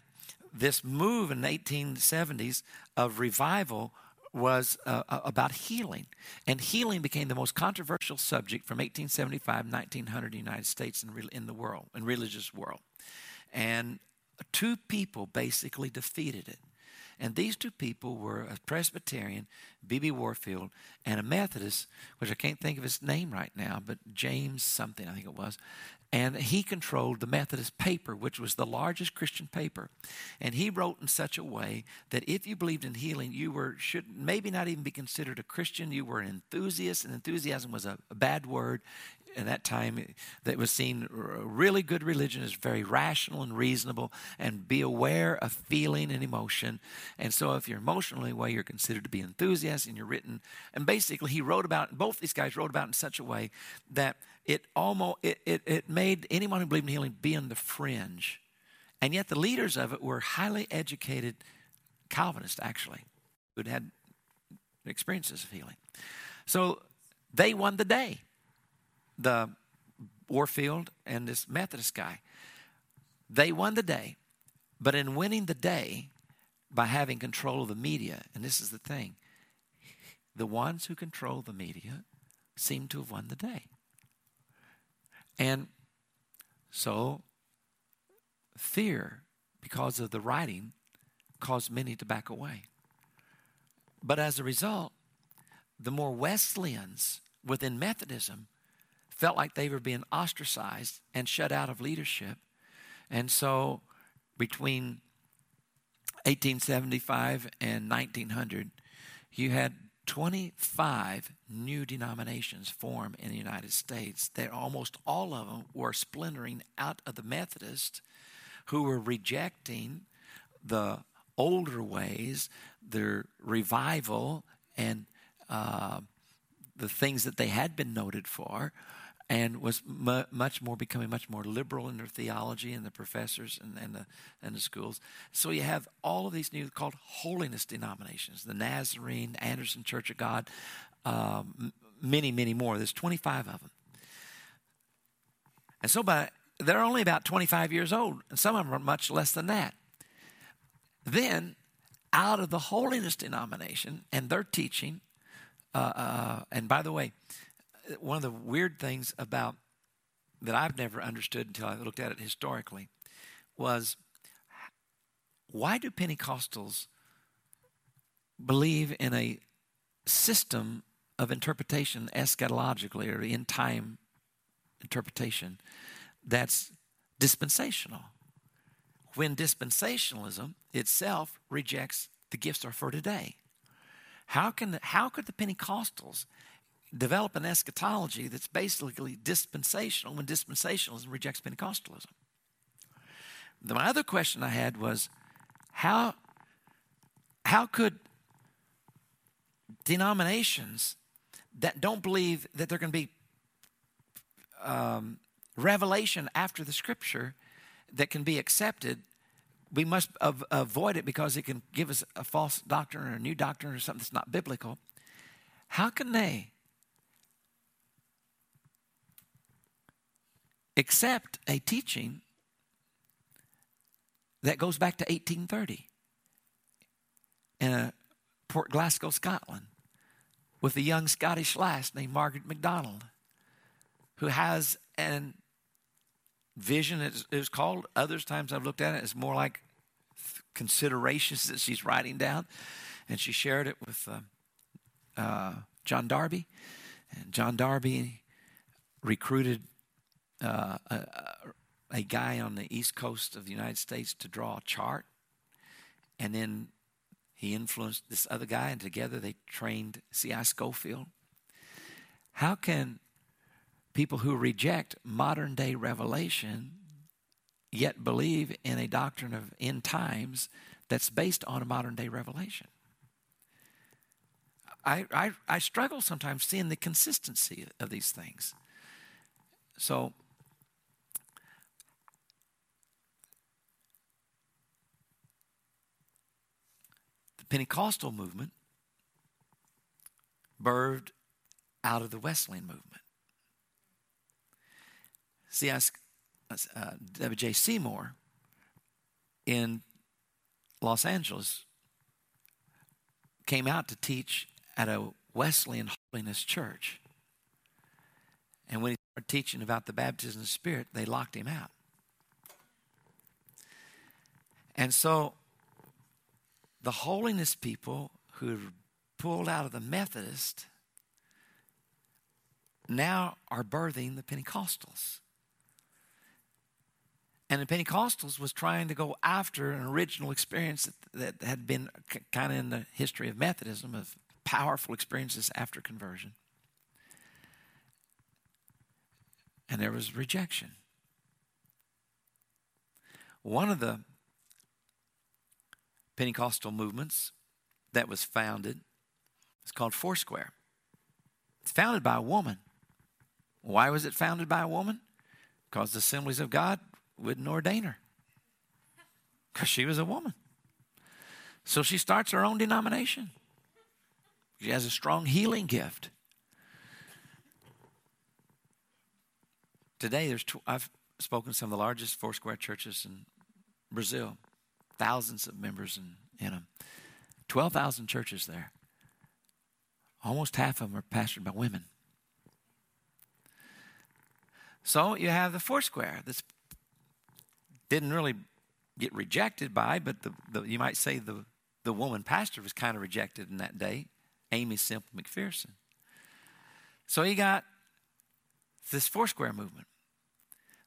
A: this move in the 1870s of revival was uh, about healing. And healing became the most controversial subject from 1875 1900 in the United States and in the world, in religious world. And two people basically defeated it. And these two people were a Presbyterian, B.B. Warfield, and a Methodist, which I can't think of his name right now, but James something, I think it was. And he controlled the Methodist paper, which was the largest Christian paper. And he wrote in such a way that if you believed in healing, you were should maybe not even be considered a Christian. You were an enthusiast, and enthusiasm was a, a bad word in that time that was seen really good religion is very rational and reasonable and be aware of feeling and emotion. And so if you're emotionally well you're considered to be enthusiastic and you're written and basically he wrote about both these guys wrote about in such a way that it almost it, it, it made anyone who believed in healing be on the fringe. And yet the leaders of it were highly educated calvinists actually who'd had experiences of healing. So they won the day the Warfield and this Methodist guy. They won the day, but in winning the day by having control of the media, and this is the thing, the ones who control the media seem to have won the day. And so fear, because of the writing, caused many to back away. But as a result, the more Wesleyans within Methodism felt like they were being ostracized and shut out of leadership. And so between 1875 and 1900, you had 25 new denominations form in the United States. That almost all of them were splintering out of the Methodists, who were rejecting the older ways, their revival, and uh, the things that they had been noted for and was mu- much more becoming much more liberal in their theology and the professors and, and, the, and the schools. So you have all of these new called holiness denominations, the Nazarene, Anderson Church of God, um, many, many more. There's 25 of them. And so by, they're only about 25 years old, and some of them are much less than that. Then, out of the holiness denomination and their teaching, uh, uh, and by the way, one of the weird things about that I've never understood until I looked at it historically was why do Pentecostals believe in a system of interpretation eschatologically or in time interpretation that's dispensational? When dispensationalism itself rejects the gifts are for today. How can how could the Pentecostals develop an eschatology that's basically dispensational when dispensationalism rejects Pentecostalism. My other question I had was how, how could denominations that don't believe that there can be um, revelation after the scripture that can be accepted we must av- avoid it because it can give us a false doctrine or a new doctrine or something that's not biblical how can they accept a teaching that goes back to 1830. in a Port Glasgow, Scotland, with a young Scottish lass named Margaret MacDonald, who has an vision, it was called. Others times I've looked at it, it's more like considerations that she's writing down. And she shared it with uh, uh, John Darby. And John Darby recruited uh, a, a guy on the east coast of the United States to draw a chart. And then he influenced this other guy, and together they trained C.I. Scofield. How can people who reject modern day revelation yet believe in a doctrine of end times that's based on a modern day revelation. I, I, I struggle sometimes seeing the consistency of these things. So, Pentecostal movement birthed out of the Wesleyan movement. See, I uh, W.J. Seymour in Los Angeles came out to teach at a Wesleyan holiness church. And when he started teaching about the baptism of the Spirit, they locked him out. And so the holiness people who pulled out of the Methodist now are birthing the Pentecostals. And the Pentecostals was trying to go after an original experience that, that had been c- kind of in the history of Methodism, of powerful experiences after conversion. And there was rejection. One of the Pentecostal movements that was founded It's called Foursquare. It's founded by a woman. Why was it founded by a woman? Because the Assemblies of God wouldn't ordain her because she was a woman. So she starts her own denomination. She has a strong healing gift. Today, there's tw- I've spoken to some of the largest Foursquare churches in Brazil, thousands of members in, in them, 12,000 churches there. Almost half of them are pastored by women. So you have the Foursquare that's didn't really get rejected by, but the, the, you might say the, the woman pastor was kind of rejected in that day, Aimee Semple McPherson. So he got this Foursquare movement.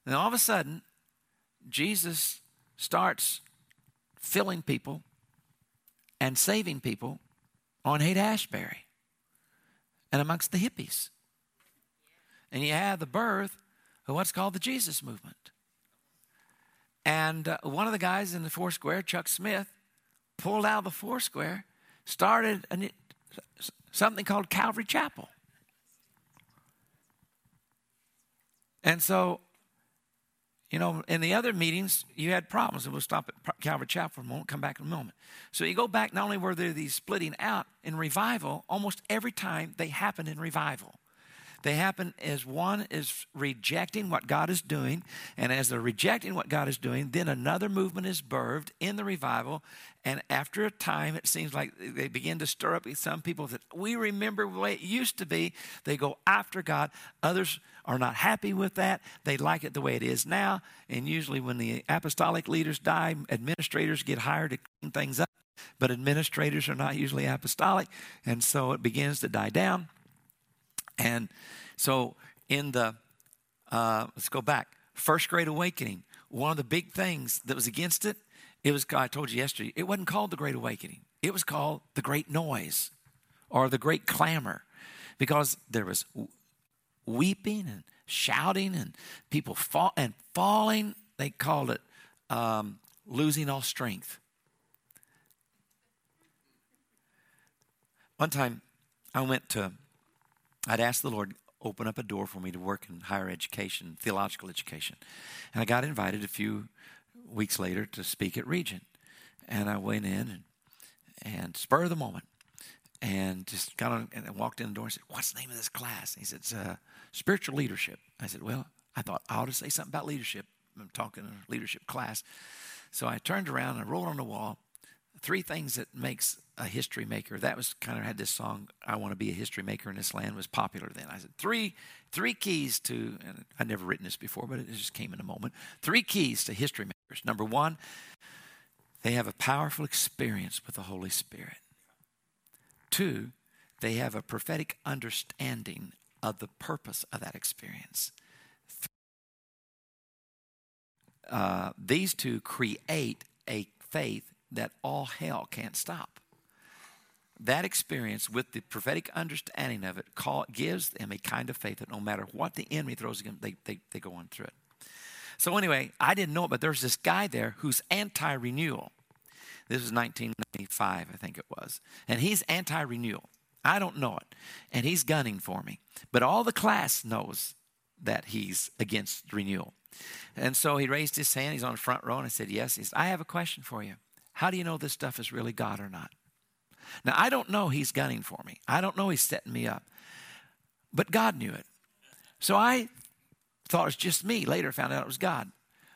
A: Then all of a sudden, Jesus starts filling people and saving people on Haight Ashbury and amongst the hippies. And you have the birth of what's called the Jesus movement. And uh, one of the guys in the Foursquare, Chuck Smith, pulled out of the Foursquare, started an, something called Calvary Chapel. And so, you know, in the other meetings, you had problems, and we'll stop at Calvary Chapel for a moment, come back in a moment. So you go back, not only were there these splitting out in revival, almost every time they happened in revival. They happen as one is rejecting what God is doing, and as they're rejecting what God is doing, then another movement is birthed in the revival. And after a time, it seems like they begin to stir up some people that we remember the way it used to be. They go after God. Others are not happy with that. They like it the way it is now. And usually, when the apostolic leaders die, administrators get hired to clean things up. But administrators are not usually apostolic. And so it begins to die down. And so, in the, uh, let's go back, first great awakening, one of the big things that was against it, it was, I told you yesterday, it wasn't called the great awakening. It was called the great noise or the great clamor because there was weeping and shouting and people fall and falling. They called it um, losing all strength. One time I went to I'd asked the Lord open up a door for me to work in higher education, theological education. And I got invited a few weeks later to speak at Regent. And I went in and, and spur of the moment and just got on and walked in the door and said, What's the name of this class? And he said, It's uh, spiritual leadership. I said, Well, I thought I ought to say something about leadership. I'm talking a leadership class. So I turned around and I wrote on the wall three things that makes a history maker. That was kind of had this song, I Want to Be a History Maker in This Land, was popular then. I said, three, three keys to, and I'd never written this before, but it just came in a moment. Three keys to history makers. Number one, they have a powerful experience with the Holy Spirit. Two, they have a prophetic understanding of the purpose of that experience. Uh, these two create a faith that all hell can't stop. That experience with the prophetic understanding of it call, gives them a kind of faith that no matter what the enemy throws against them, they, they, go on through it. So, anyway, I didn't know it, but there's this guy there who's anti renewal. This was 1995, I think it was. And he's anti renewal. I don't know it. And he's gunning for me. But all the class knows that he's against renewal. And so he raised his hand. He's on the front row. And I said, Yes. He said, I have a question for you. How do you know this stuff is really God or not? Now, I don't know he's gunning for me. I don't know he's setting me up. But God knew it. So I thought it was just me. Later found out it was God.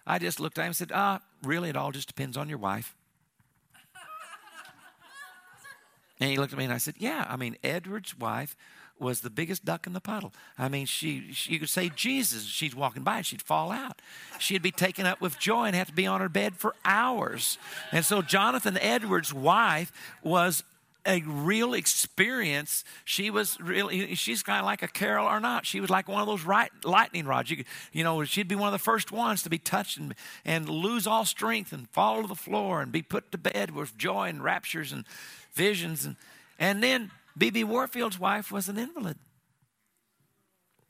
A: I just looked at him and said, Ah, really, it all just depends on your wife. and he looked at me and I said, Yeah, I mean, Edward's wife was the biggest duck in the puddle. I mean, she, she you could say Jesus, she's walking by and she'd fall out. She'd be taken up with joy and have to be on her bed for hours. And so Jonathan Edwards' wife was a real experience. She was really, she's kind of like a Carol Arnott. She was like one of those right, lightning rods. You, you know, she'd be one of the first ones to be touched and, and lose all strength and fall to the floor and be put to bed with joy and raptures and visions. And, and then B.B. Warfield's wife was an invalid.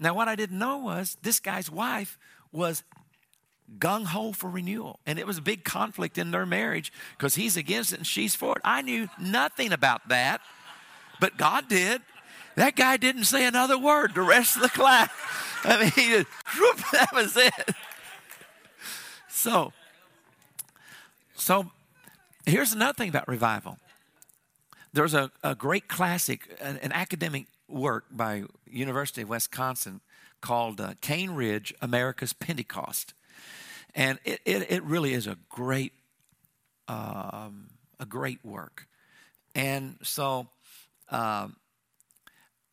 A: Now, what I didn't know was this guy's wife was gung ho for renewal. And it was a big conflict in their marriage because he's against it and she's for it. I knew nothing about that, but God did. That guy didn't say another word the rest of the class. I mean, he just, whoop, that was it. So, so here's another thing about revival. There's a, a great classic, an, an academic work by University of Wisconsin called uh, Cane Ridge, America's Pentecost. And it, it, it really is a great, um, a great work. And so um,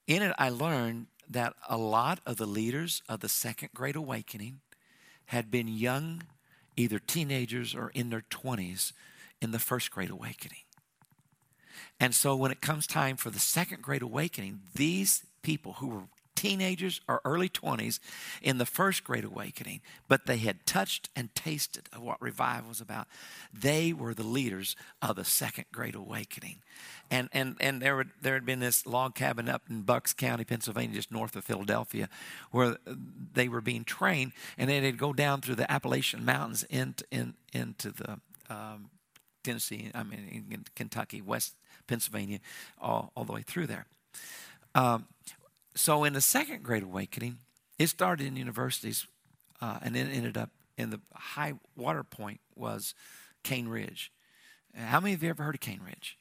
A: in it, I learned that a lot of the leaders of the Second Great Awakening had been young, either teenagers or in their 20s in the First Great Awakening. And so when it comes time for the Second Great Awakening, these people who were teenagers or early 20s in the first great awakening, but they had touched and tasted of what revival was about. They were the leaders of the second great awakening. And, and, and there, there had been this log cabin up in Bucks County, Pennsylvania, just north of Philadelphia, where they were being trained, and then they'd go down through the Appalachian Mountains into, in, into the um, Tennessee, I mean, in Kentucky, West Pennsylvania, all, all the way through there. Um, so in the second Great Awakening, it started in universities uh, and then ended up in the high water point was Cane Ridge. How many of you ever heard of Cane Ridge?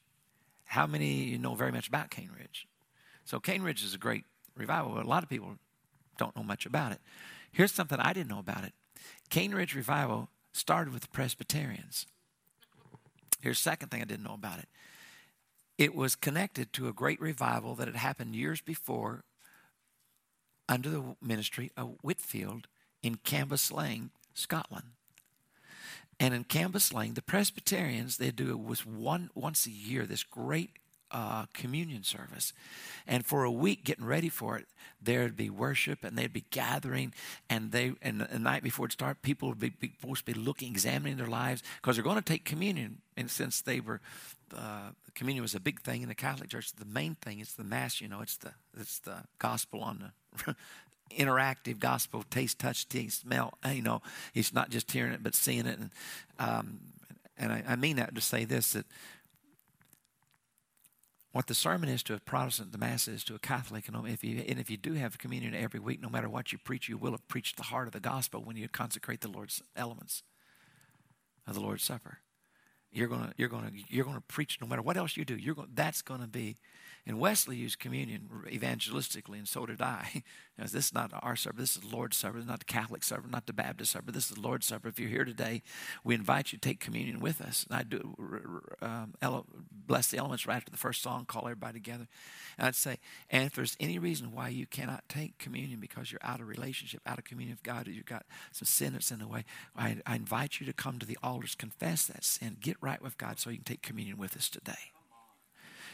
A: How many you know very much about Cane Ridge? So Cane Ridge is a great revival, but a lot of people don't know much about it. Here's something I didn't know about it. Cane Ridge revival started with the Presbyterians. Here's second thing I didn't know about it. It was connected to a great revival that had happened years before under the ministry of Whitefield in Cambuslang, Scotland. And in Cambuslang, the Presbyterians, they do it was one once a year, this great uh, communion service. And for a week, getting ready for it, there'd be worship and they'd be gathering. And they and the night before it started, people would be, be supposed to be looking, examining their lives because they're going to take communion. And since they were, uh, communion was a big thing in the Catholic Church, the main thing is the Mass. You know, it's the it's the gospel on the interactive gospel taste touch taste smell you know it's not just hearing it but seeing it and um, and I, I, mean that to say this that what the sermon is to a Protestant, the Mass is to a Catholic. And if you, and if you do have communion every week, no matter what you preach, you will have preached the heart of the gospel when you consecrate the Lord's elements of the Lord's Supper. You're gonna you're gonna you're gonna preach no matter what else you do. You're going that's gonna be and Wesley used communion evangelistically, and so did I. this is not our supper. This is the Lord's supper. This is not the Catholic supper, not the Baptist supper. This is the Lord's supper. If you're here today, we invite you to take communion with us. And I do um, bless the elements right after the first song, call everybody together. And I'd say, and if there's any reason why you cannot take communion because you're out of relationship, out of communion with God, or you've got some sin that's in the way, I, I invite you to come to the altars, confess that sin, get right with God so you can take communion with us today.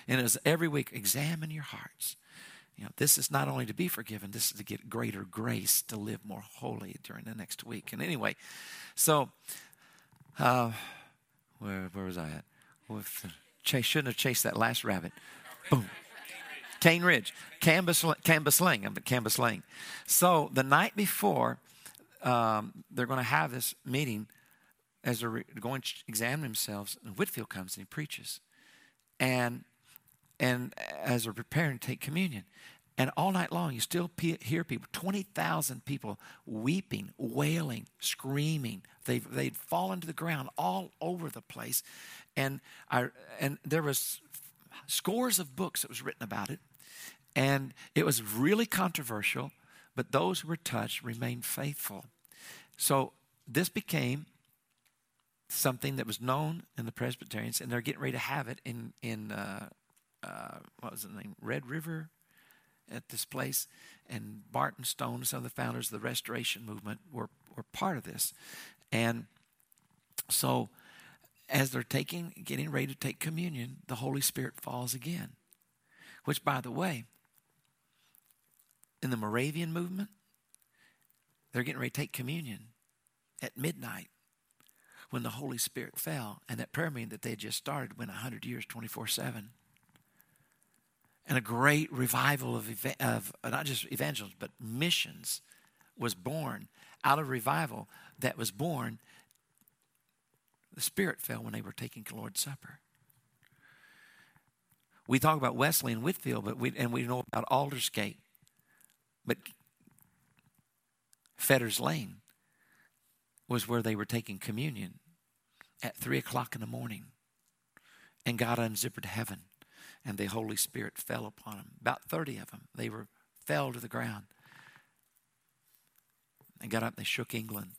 A: And as every week, examine your hearts. You know, this is not only to be forgiven, this is to get greater grace to live more holy during the next week. And anyway, so uh, where, where was I at? Chase, shouldn't have chased that last rabbit. Boom. Cane Ridge, Canvas, Cambuslang. I'm at Cambuslang. So the night before, um, they're going to have this meeting as they're going to examine themselves. And Whitefield comes and he preaches. And and as they're preparing to take communion. And all night long, you still hear people, 20,000 people weeping, wailing, screaming. They've, they'd fallen to the ground all over the place. And, I, and there was scores of books that was written about it. And it was really controversial, but those who were touched remained faithful. So this became something that was known in the Presbyterians, and they're getting ready to have it in, in uh, uh, what was the name? Red River at this place. And Barton Stone, some of the founders of the Restoration Movement, were, were part of this. And so as they're taking, getting ready to take communion, the Holy Spirit falls again. Which, by the way, in the Moravian movement, they're getting ready to take communion at midnight when the Holy Spirit fell. And that prayer meeting that they had just started went 100 years, 24 7 and a great revival of, of uh, not just evangelism, but missions was born out of revival that was born. The Spirit fell when they were taking the Lord's Supper. We talk about Wesley and Whitefield, but we, and we know about Aldersgate. But Fetters Lane was where they were taking communion at 3 o'clock in the morning. And God unzipped heaven and the Holy Spirit fell upon them. About 30 of them. They were fell to the ground. They got up and they shook England.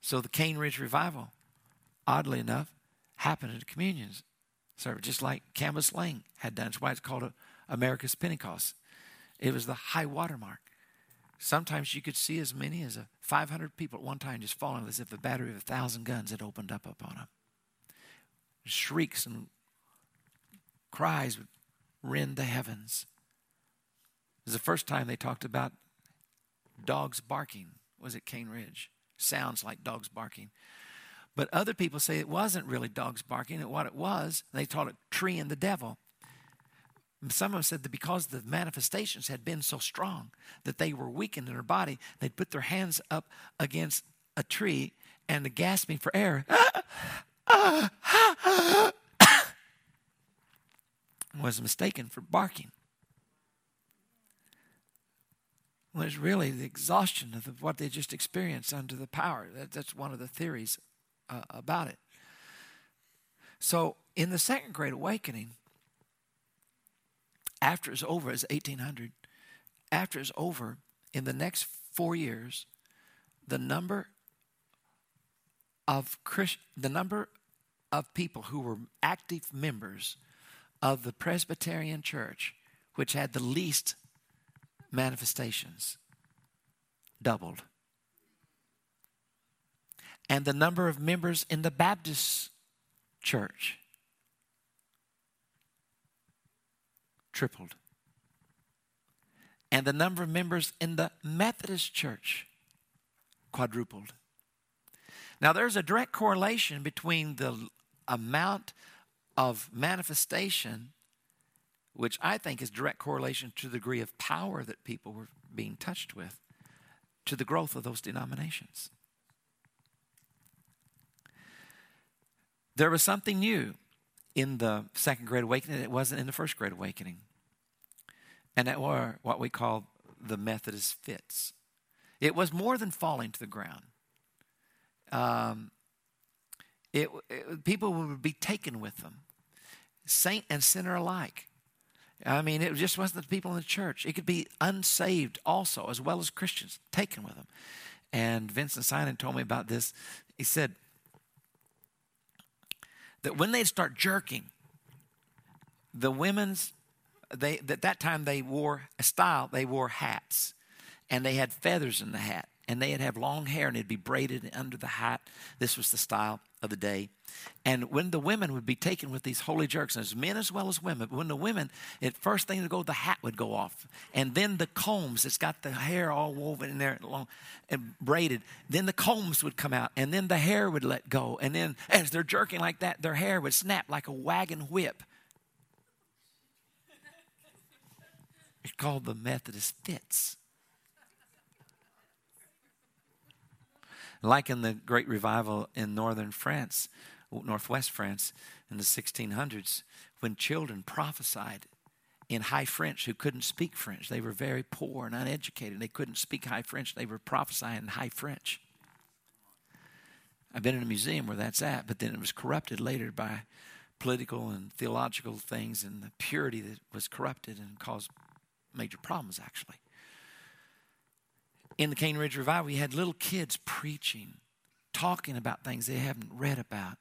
A: So the Cane Ridge revival, oddly enough, happened at the communions service, just like Cambuslang had done. That's why it's called a, America's Pentecost. It was the high water mark. Sometimes you could see as many as uh, a 500 people at one time just falling as if a battery of a thousand guns had opened up upon them. Shrieks and cries would rend the heavens. It was the first time they talked about dogs barking, was at Cane Ridge. Sounds like dogs barking. But other people say it wasn't really dogs barking, and what it was, they taught it tree and the devil. Some of them said that because the manifestations had been so strong that they were weakened in their body, they'd put their hands up against a tree and the gasping for air. Ah, ah, ah, was mistaken for barking. Was really the exhaustion of what they just experienced under the power. That, that's one of the theories uh, about it. So, in the Second Great Awakening, after it's over, it's 1800. After it's over, in the next four years, the number of Christ, the number of people who were active members of the Presbyterian Church, which had the least manifestations, doubled. And the number of members in the Baptist church tripled. And the number of members in the Methodist church quadrupled. Now, there's a direct correlation between the amount of manifestation, which I think is direct correlation to the degree of power that people were being touched with, to the growth of those denominations. There was something new in the Second Great Awakening that wasn't in the First Great Awakening. And that were what we call the Methodist fits. It was more than falling to the ground. Um, it, it, people would be taken with them, saint and sinner alike. I mean, it just wasn't the people in the church. It could be unsaved also, as well as Christians, taken with them. And Vinson Synan told me about this. He said that when they'd start jerking, the women's they at that time they wore a style they wore hats and they had feathers in the hat and they'd have long hair and it'd be braided under the hat this was the style of the day. And when the women would be taken with these holy jerks and as men as well as women but when the women at first thing to go the hat would go off. And then the combs it's got the hair all woven in there long and braided. Then the combs would come out and then the hair would let go. And then as they're jerking like that their hair would snap like a wagon whip. It's called the Methodist fits. Like in the Great Revival in northern France, northwest France, in the 1600s, when children prophesied in high French who couldn't speak French. They were very poor and uneducated. They couldn't speak high French. They were prophesying in high French. I've been in a museum where that's at, but then it was corrupted later by political and theological things, and the purity that was corrupted and caused major problems, actually. In the Cane Ridge Revival, we had little kids preaching, talking about things they haven't read about,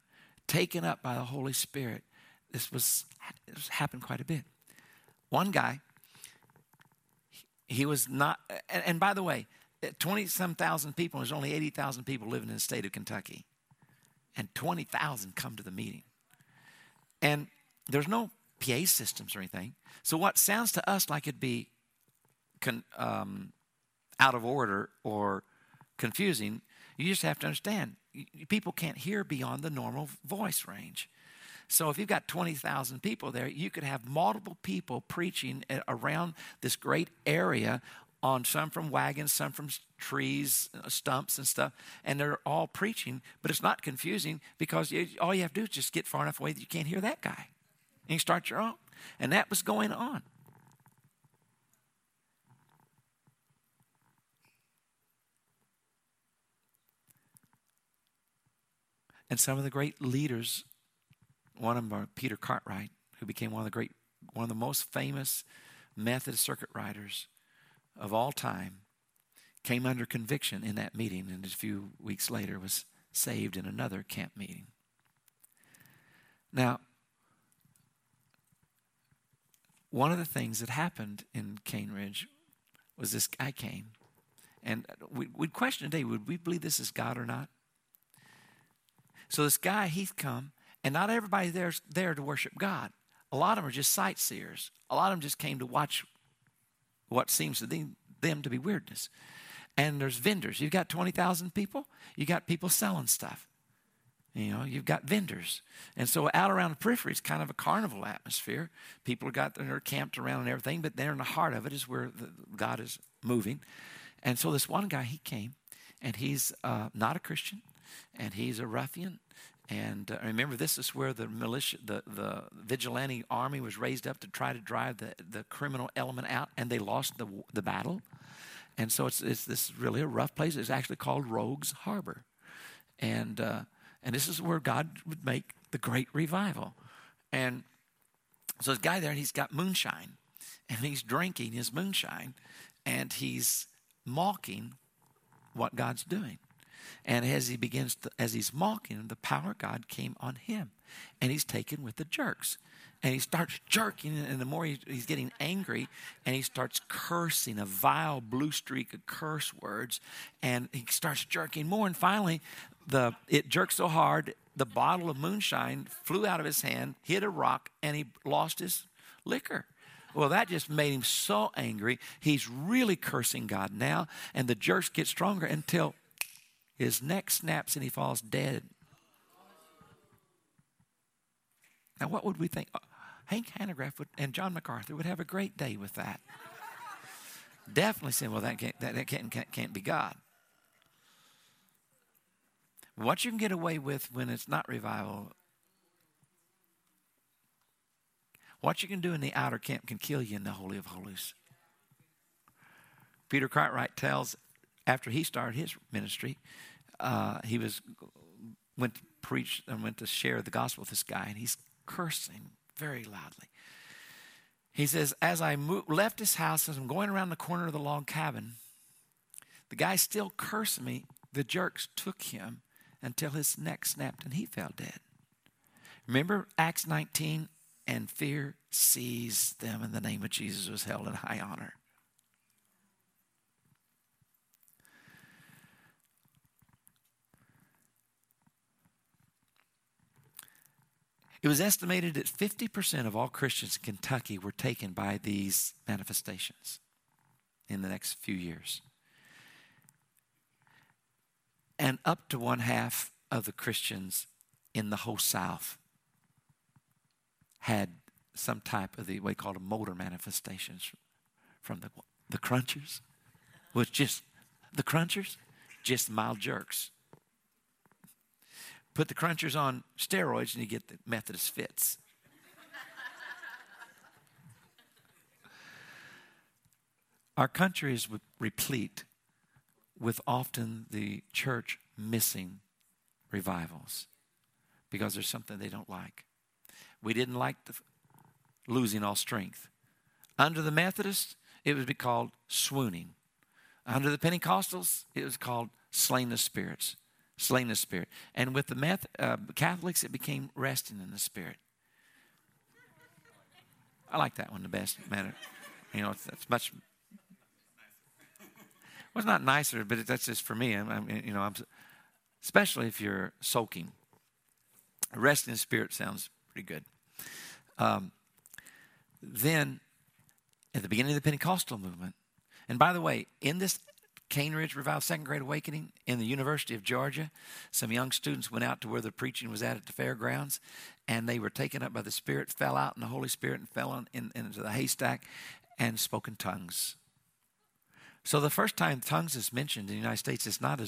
A: taken up by the Holy Spirit. This was this happened quite a bit. One guy, he was not, and, and by the way, 20 some thousand people, there's only 80,000 people living in the state of Kentucky, and 20,000 come to the meeting. And there's no PA systems or anything. So what sounds to us like it'd be con, um, out of order or confusing, you just have to understand people can't hear beyond the normal voice range. So if you've got 20,000 people there, you could have multiple people preaching around this great area on some from wagons, some from trees, uh, stumps, and stuff, and they're all preaching, but it's not confusing because you, all you have to do is just get far enough away that you can't hear that guy. And you start your own. And that was going on. And some of the great leaders, one of them are Peter Cartwright, who became one of the great, one of the most famous Methodist circuit riders of all time, came under conviction in that meeting, and a few weeks later was saved in another camp meeting. Now, one of the things that happened in Cane Ridge was this guy came, and uh, we, would question today would we believe this is God or not? So this guy, he's come, and not everybody there's there to worship God. A lot of them are just sightseers. A lot of them just came to watch what seems to them, to be weirdness. And there's vendors. You've got 20,000 people, you got people selling stuff. You know, you've got vendors. And so out around the periphery, it's kind of a carnival atmosphere. People are got they're camped around and everything, but there in the heart of it is where the, God is moving. And so this one guy, he came, and he's uh, not a Christian, and he's a ruffian. And uh, remember, this is where the militia, the, the vigilante army was raised up to try to drive the, the criminal element out, and they lost the, the battle. And so it's, it's this really a rough place. It's actually called Rogues Harbor. And uh, and this is where God would make the great revival. And so this guy there, and he's got moonshine, and he's drinking his moonshine, and he's mocking what God's doing. And as he begins, to, as he's mocking, the power of God came on him, and he's taken with the jerks. And he starts jerking and the more he, he's getting angry and he starts cursing a vile blue streak of curse words. And he starts jerking more. And finally the it jerked so hard the bottle of moonshine flew out of his hand hit a rock and he lost his liquor. Well, that just made him so angry. He's really cursing God now, and the jerks get stronger until his neck snaps and he falls dead Now, what would we think? Uh, Hank Hanegraaff would, and John MacArthur would have a great day with that. Definitely saying, well, that, can't, that, that can't, can't, can't be God. What you can get away with when it's not revival, what you can do in the outer camp can kill you in the Holy of Holies. Peter Cartwright tells, after he started his ministry, uh, he was went to preach and went to share the gospel with this guy, and he's cursing very loudly. He says, As I moved, left his house, as I'm going around the corner of the log cabin, the guy still cursing me. The jerks took him until his neck snapped and he fell dead. Remember Acts 19? And fear seized them, and the name of Jesus was held in high honor. It was estimated that 50% of all Christians in Kentucky were taken by these manifestations in the next few years. And up to one half of the Christians in the whole South had some type of the what we call a motor manifestations from the the crunchers was just the crunchers just mild jerks Put the crunchers on steroids and you get the Methodist fits. Our country is replete with often the church missing revivals because there's something they don't like. We didn't like the losing all strength. Under the Methodists, it would be called swooning. Under the Pentecostals, it was called slain the spirits slain the spirit. And with the Meth- uh, Catholics, it became resting in the spirit. I like that one the best. Matter, you know, it's, it's much. Well, it's not nicer, but it, that's just for me. I'm, I'm, you know, I'm, especially if you're soaking. Resting in spirit sounds pretty good. Um, then, at the beginning of the Pentecostal movement, and by the way, in this Cane Ridge Revival Second Great Awakening in the University of Georgia. Some young students went out to where the preaching was at at the fairgrounds, and they were taken up by the Spirit, fell out in the Holy Spirit, and fell in, in, into the haystack and spoke in tongues. So the first time tongues is mentioned in the United States is not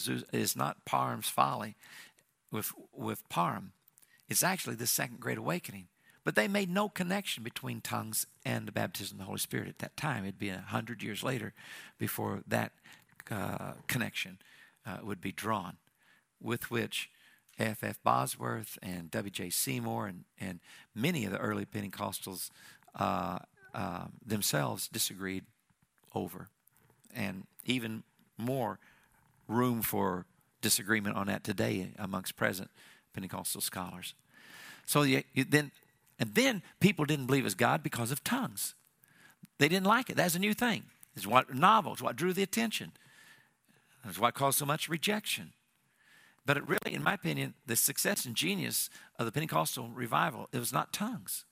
A: not Parham's folly with with Parham. It's actually the Second Great Awakening. But they made no connection between tongues and the baptism of the Holy Spirit at that time. It'd be a hundred years later before that uh, connection uh, would be drawn, with which F. F. Bosworth and W. J. Seymour and, and many of the early Pentecostals uh, um, themselves disagreed over, and even more room for disagreement on that today amongst present Pentecostal scholars. So you, you then, and then people didn't believe as God because of tongues. They didn't like it. That's a new thing. It's what novel. It's what drew the attention. That's why it caused so much rejection. But it really, in my opinion, the success and genius of the Pentecostal revival, it was not tongues.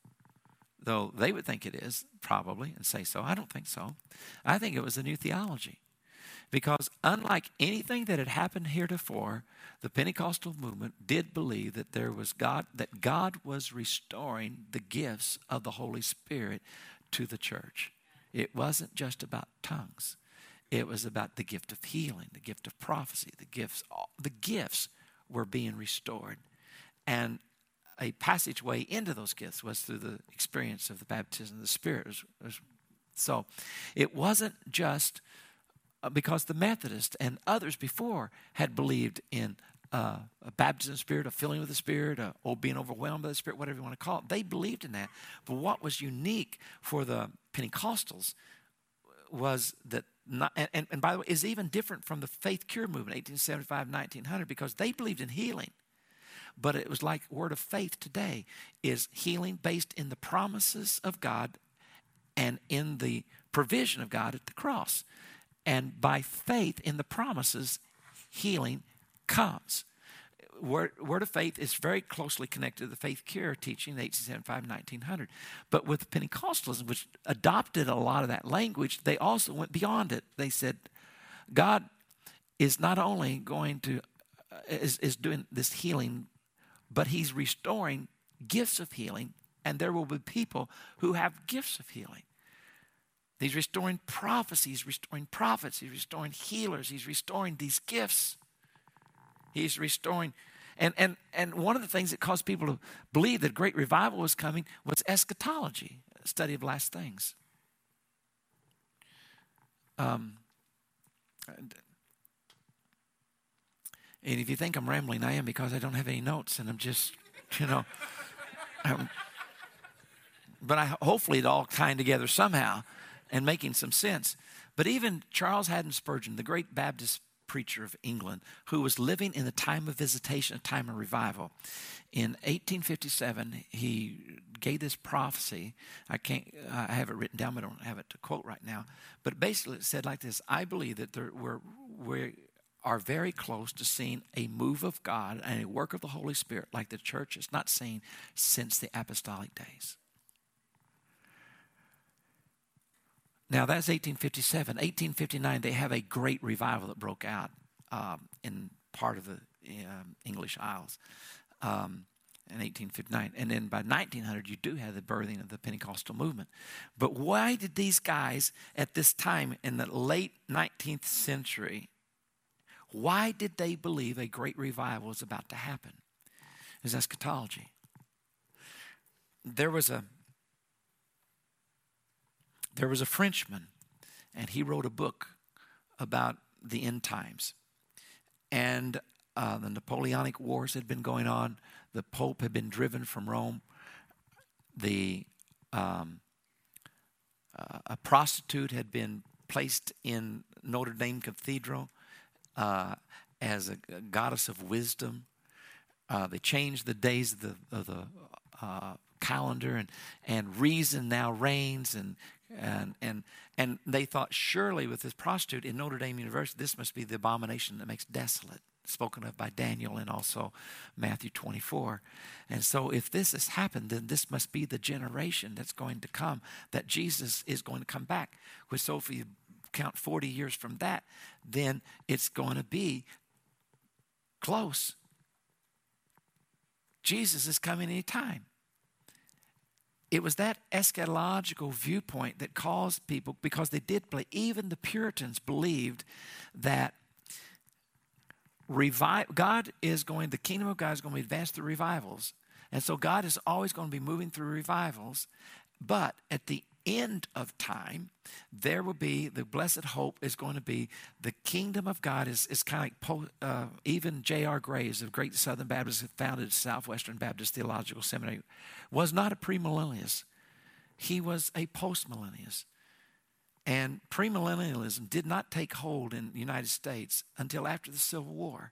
A: Though they would think it is, probably, and say so. I don't think so. I think it was a new theology. Because unlike anything that had happened heretofore, the Pentecostal movement did believe that there was God, that God was restoring the gifts of the Holy Spirit to the church. It wasn't just about tongues. It was about the gift of healing, the gift of prophecy, the gifts. The gifts were being restored. And a passageway into those gifts was through the experience of the baptism of the Spirit. So it wasn't just uh, because the Methodists and others before had believed in uh, a baptism of the spirit, a filling with the Spirit, a, or being overwhelmed by the Spirit, whatever you want to call it. They believed in that. But what was unique for the Pentecostals was that not, and, and by the way, is even different from the faith cure movement, 1875, 1900, because they believed in healing. But it was like word of faith today is healing based in the promises of God and in the provision of God at the cross. And by faith in the promises, healing comes word, word of faith is very closely connected to the faith cure teaching, 1875, 1900. But with Pentecostalism, which adopted a lot of that language, they also went beyond it. They said, God is not only going to, uh, is, is doing this healing, but He's restoring gifts of healing, and there will be people who have gifts of healing. He's restoring prophecies, restoring prophets, he's restoring healers, he's restoring these gifts. He's restoring. And, and, and one of the things that caused people to believe that great revival was coming was eschatology, study of last things. Um, And if you think I'm rambling, I am because I don't have any notes and I'm just, you know. I'm, but I, hopefully it all tying together somehow and making some sense. But even Charles Haddon Spurgeon, the great Baptist preacher of England, who was living in the time of visitation, a time of revival, in 1857 he gave this prophecy. I can't, I have it written down, but I don't have it to quote right now. But basically, it said like this: I believe that there, we're we are very close to seeing a move of God and a work of the Holy Spirit like the church has not seen since the apostolic days. Now that's 1857. 1859, they have a great revival that broke out um, in part of the um, English Isles um, in 1859. And then by 1900, you do have the birthing of the Pentecostal movement. But why did these guys at this time in the late 19th century, why did they believe a great revival was about to happen? Is eschatology. There was a there was a Frenchman, and he wrote a book about the end times. And uh, the Napoleonic Wars had been going on. The Pope had been driven from Rome. The um, uh, a prostitute had been placed in Notre Dame Cathedral uh, as a, a, goddess of wisdom. Uh, they changed the days of the, of the uh, calendar, and, and reason now reigns, and and and and they thought surely with this prostitute in Notre Dame University, this must be the abomination that makes desolate, spoken of by Daniel and also Matthew 24. And so, if this has happened, then this must be the generation that's going to come that Jesus is going to come back. Which, so if you count 40 years from that, then it's going to be close. Jesus is coming anytime. It was that eschatological viewpoint that caused people, because they did believe, even the Puritans believed that revive, God is going, the kingdom of God is going to advance through revivals. And so God is always going to be moving through revivals. But at the end of time, there will be the blessed hope is going to be the kingdom of God is, is kind of like uh, even J.R. Graves of Great Southern Baptist who founded Southwestern Baptist Theological Seminary was not a premillennialist. He was a postmillennialist. And premillennialism did not take hold in the United States until after the Civil War.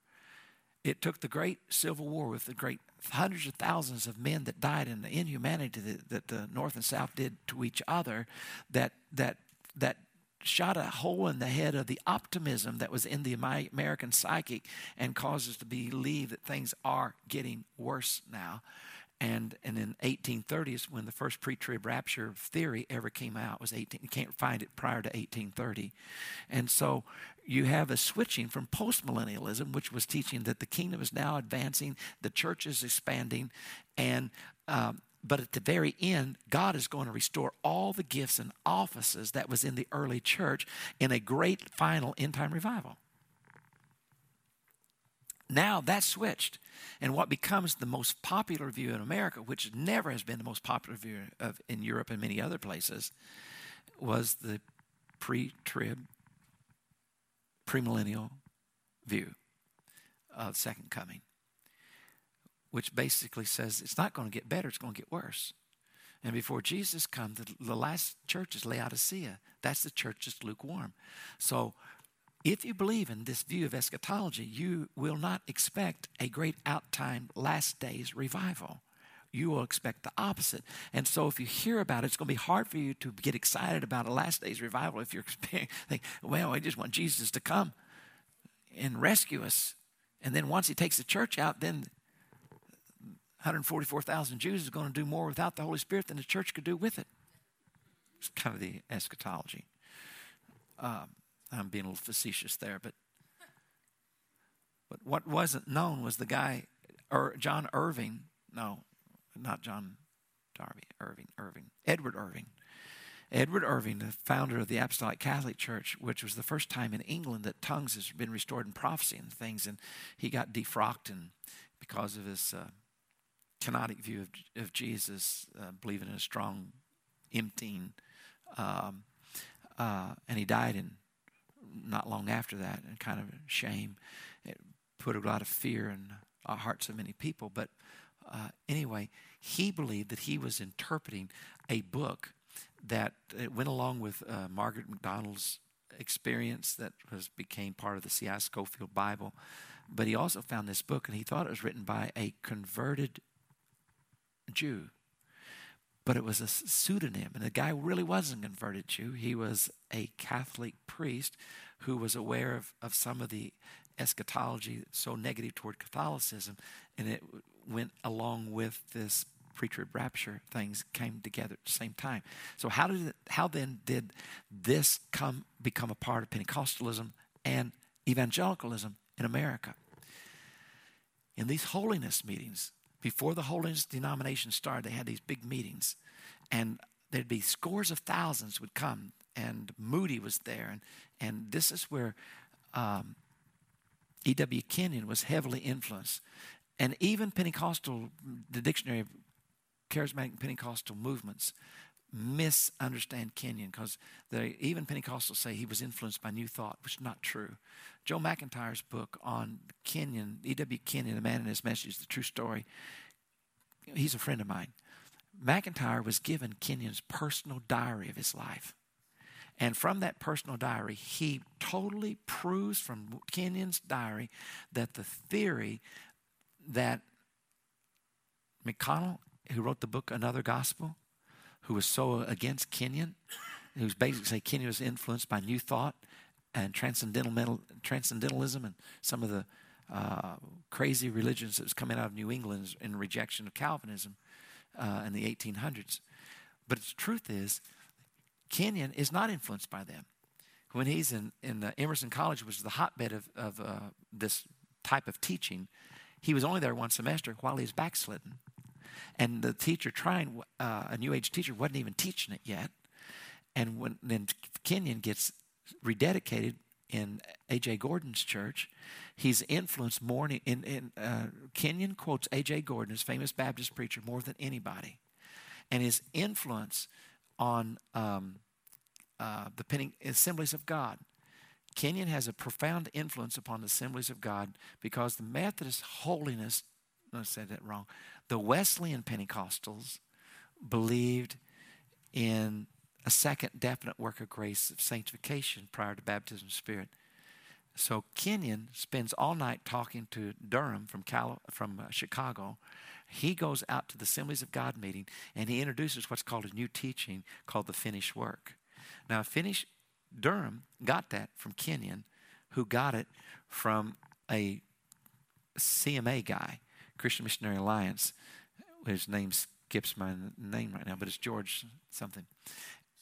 A: It took the great Civil War with the great hundreds of thousands of men that died in the inhumanity that, that the North and South did to each other that, that, that shot a hole in the head of the optimism that was in the American psyche and caused us to believe that things are getting worse now. And, and in 1830s, when the first pre-trib rapture theory ever came out, was 18. You can't find it prior to 1830, and so you have a switching from postmillennialism, which was teaching that the kingdom is now advancing, the church is expanding, and um, but at the very end, God is going to restore all the gifts and offices that was in the early church in a great final end time revival. Now that's switched. And what becomes the most popular view in America, which never has been the most popular view of, in Europe and many other places, was the pre trib, premillennial view of second coming, which basically says it's not going to get better, it's going to get worse. And before Jesus comes, the, the last church is Laodicea. That's the church that's lukewarm. So if you believe in this view of eschatology, you will not expect a great out-time last days revival. You will expect the opposite. And so if you hear about it, it's going to be hard for you to get excited about a last days revival if you're think, well, I just want Jesus to come and rescue us. And then once he takes the church out, then 144,000 Jews is going to do more without the Holy Spirit than the church could do with it. It's kind of the eschatology. Um, I'm being a little facetious there, but but what wasn't known was the guy, er, John Irving. No, not John Darby. Irving. Irving. Edward Irving. Edward Irving, the founder of the Apostolic Catholic Church, which was the first time in England that tongues has been restored in prophecy and things, and he got defrocked and because of his uh, kenotic view of, of Jesus, uh, believing in a strong emptying, um, uh, and he died in not long after that, and kind of shame. It put a lot of fear in the hearts of many people. But uh, anyway, he believed that he was interpreting a book that went along with uh, Margaret MacDonald's experience that was became part of the C.I. Scofield Bible. But he also found this book, and he thought it was written by a converted Jew. But it was a pseudonym, and the guy really wasn't converted Jew. He was a Catholic priest who was aware of, of some of the eschatology so negative toward Catholicism, and it went along with this pre-trib rapture things came together at the same time. So how did it, how then did this come become a part of Pentecostalism and evangelicalism in America? In these holiness meetings, before the holiness denomination started, they had these big meetings, and there'd be scores of thousands would come, and Moody was there, and and this is where um, E.W. Kenyon was heavily influenced. And even Pentecostal, the dictionary of charismatic Pentecostal movements misunderstand Kenyon because even Pentecostals say he was influenced by New Thought, which is not true. Joe McIntyre's book on Kenyon, E.W. Kenyon, The Man and His Message, The True Story, he's a friend of mine. McIntyre was given Kenyon's personal diary of his life. And from that personal diary, he totally proves from Kenyon's diary that the theory that McConnell, who wrote the book Another Gospel, who was so against Kenyon, who's basically saying Kenyon was influenced by New Thought and transcendental transcendentalism and some of the uh, crazy religions that was coming out of New England in rejection of Calvinism uh, in the 1800s. But the truth is, Kenyon is not influenced by them. When he's in, in uh, Emerson College, which is the hotbed of, of uh, this type of teaching, he was only there one semester while he was backslidden. And the teacher trying, uh, a New Age teacher, wasn't even teaching it yet. And when then Kenyon gets rededicated in A.J. Gordon's church, he's influenced more. In, in, uh, Kenyon quotes A.J. Gordon, his famous Baptist preacher, more than anybody. And his influence on um, uh, the Penny Assemblies of God. Kenyon has a profound influence upon the Assemblies of God because the Methodist holiness, I said that wrong, the Wesleyan Pentecostals believed in a second definite work of grace of sanctification prior to baptism of spirit. So Kenyon spends all night talking to Durham from from uh, Chicago. He goes out to the Assemblies of God meeting and he introduces what's called a new teaching called the finished work. Now, finish Durham got that from Kenyon, who got it from a CMA guy, Christian Missionary Alliance. His name skips my name right now, but it's George something.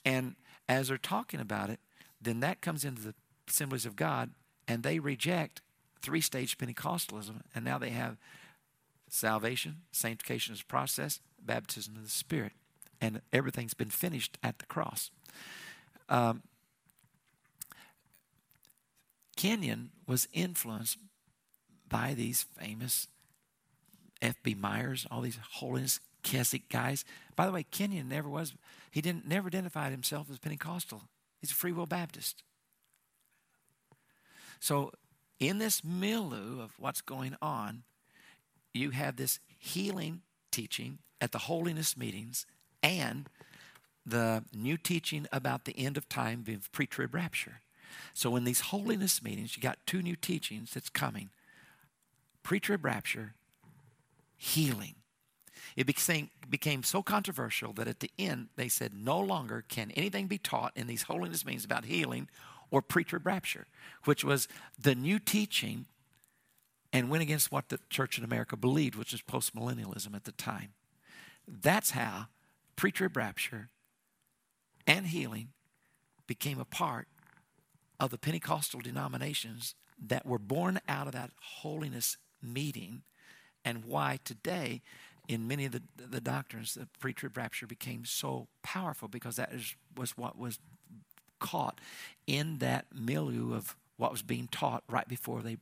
A: And as they're talking about it, then that comes into the assemblies of God, and they reject three stage Pentecostalism, and now they have salvation, sanctification as a process, baptism of the Spirit, and everything's been finished at the cross. Um, Kenyon was influenced by these famous F.B. Myers, all these holiness Keswick guys. By the way, Kenyon never was, he didn't never identified himself as Pentecostal. He's a Free Will Baptist. So, in this milieu of what's going on, you have this healing teaching at the holiness meetings and the new teaching about the end of time being pre trib rapture. So, in these holiness meetings, you got two new teachings that's coming pre trib rapture, healing. It became, became so controversial that at the end they said no longer can anything be taught in these holiness meetings about healing or pre trib rapture, which was the new teaching and went against what the church in America believed, which was postmillennialism at the time. That's how pre trib rapture and healing became a part of the Pentecostal denominations that were born out of that holiness meeting, and why today, in many of the, the doctrines, the pre trib rapture became so powerful because that is, was what was caught in that milieu of what was being taught right before they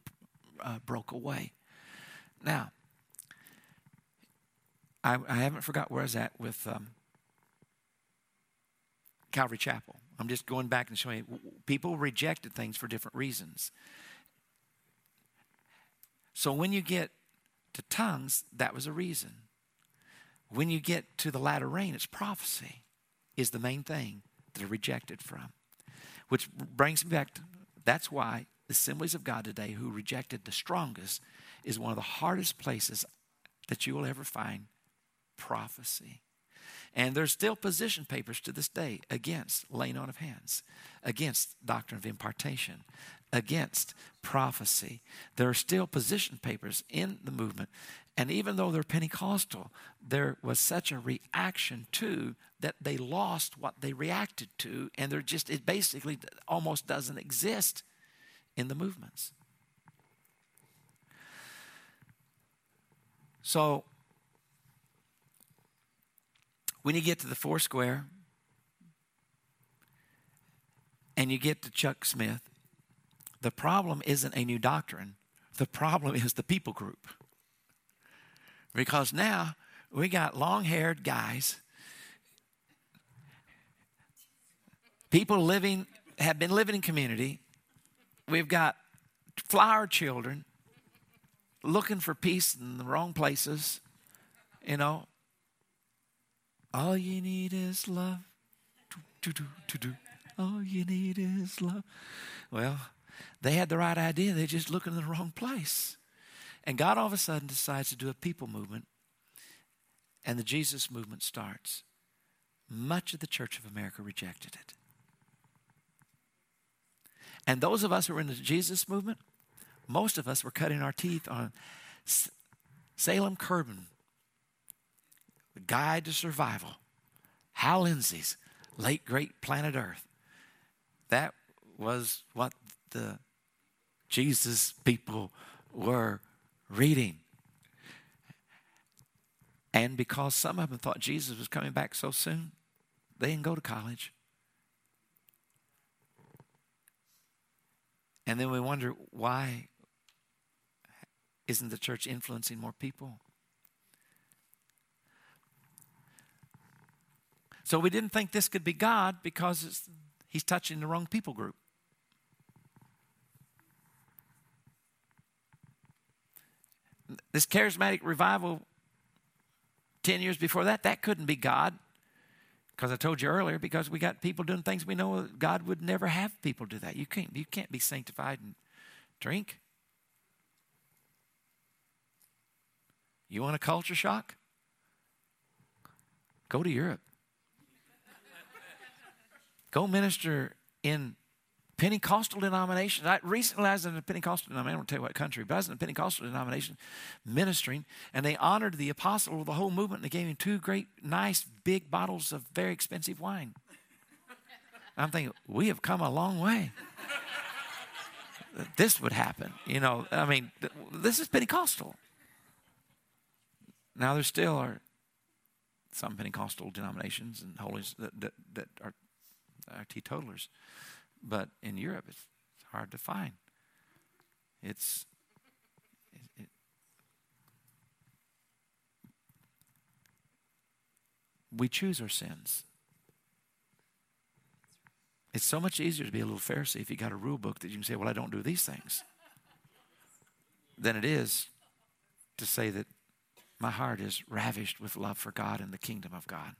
A: uh, broke away. Now, I, I, haven't forgot where I was at with um, Calvary Chapel. I'm just going back and showing you, people rejected things for different reasons. So when you get to tongues, that was a reason. When you get to the latter rain, it's prophecy, is the main thing that are rejected from. Which brings me back to that's why the assemblies of God today, who rejected the strongest, is one of the hardest places that you will ever find prophecy. And there's still position papers to this day against laying on of hands, against doctrine of impartation, against prophecy. There are still position papers in the movement. And even though they're Pentecostal, there was such a reaction to that they lost what they reacted to, and they're just, it basically almost doesn't exist in the movements. So, when you get to the Foursquare and you get to Chuck Smith, the problem isn't a new doctrine, the problem is the people group. Because now we got long haired guys, people living, have been living in community. We've got flower children looking for peace in the wrong places, you know. All you need is love. Do, do, do, do. All you need is love. Well, they had the right idea, they're just looking in the wrong place. And God all of a sudden decides to do a people movement, and the Jesus movement starts. Much of the Church of America rejected it. And those of us who were in the Jesus movement, most of us were cutting our teeth on Salem Kirban, The Guide to Survival, Hal Lindsey's late great Planet Earth. That was what the Jesus people were reading. And because some of them thought Jesus was coming back so soon, they didn't go to college. And then we wonder why isn't the church influencing more people? So we didn't think this could be God because he's touching the wrong people group. This charismatic revival 10 years before that, that couldn't be God. Because I told you earlier, because we got people doing things we know God would never have people do that. You can't, you can't be sanctified and drink. You want a culture shock? Go to Europe. Go minister in Pentecostal denominations. I, recently, I was in a Pentecostal denomination. I won't tell you what country, but I was in a Pentecostal denomination ministering, and they honored the apostle of the whole movement. And they gave him two great, nice, big bottles of very expensive wine. I'm thinking, we have come a long way. this would happen. You know, I mean, this is Pentecostal. Now, there still are some Pentecostal denominations and holies that, that, that are, are teetotalers. But in Europe, it's hard to find. It's it, it, we choose our sins. It's so much easier to be a little Pharisee if you got a rule book that you can say, "Well, I don't do these things," than it is to say that my heart is ravished with love for God and the kingdom of God.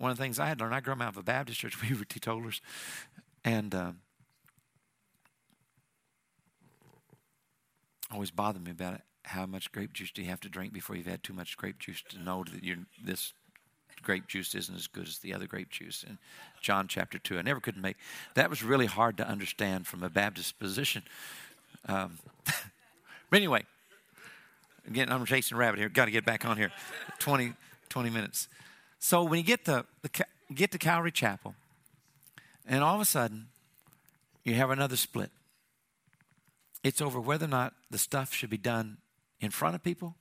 A: One of the things I had learned, I grew up out of a Baptist church. We were teetotalers. And uh, always bothered me about it. How much grape juice do you have to drink before you've had too much grape juice to know that you're, this grape juice isn't as good as the other grape juice in John chapter 2. I never could make that was really hard to understand from a Baptist position. Um, but anyway, again, I'm chasing rabbit here. Got to get back on here. 20, 20 minutes. So when you get to the get to Calvary Chapel, and all of a sudden, you have another split. It's over whether or not the stuff should be done in front of people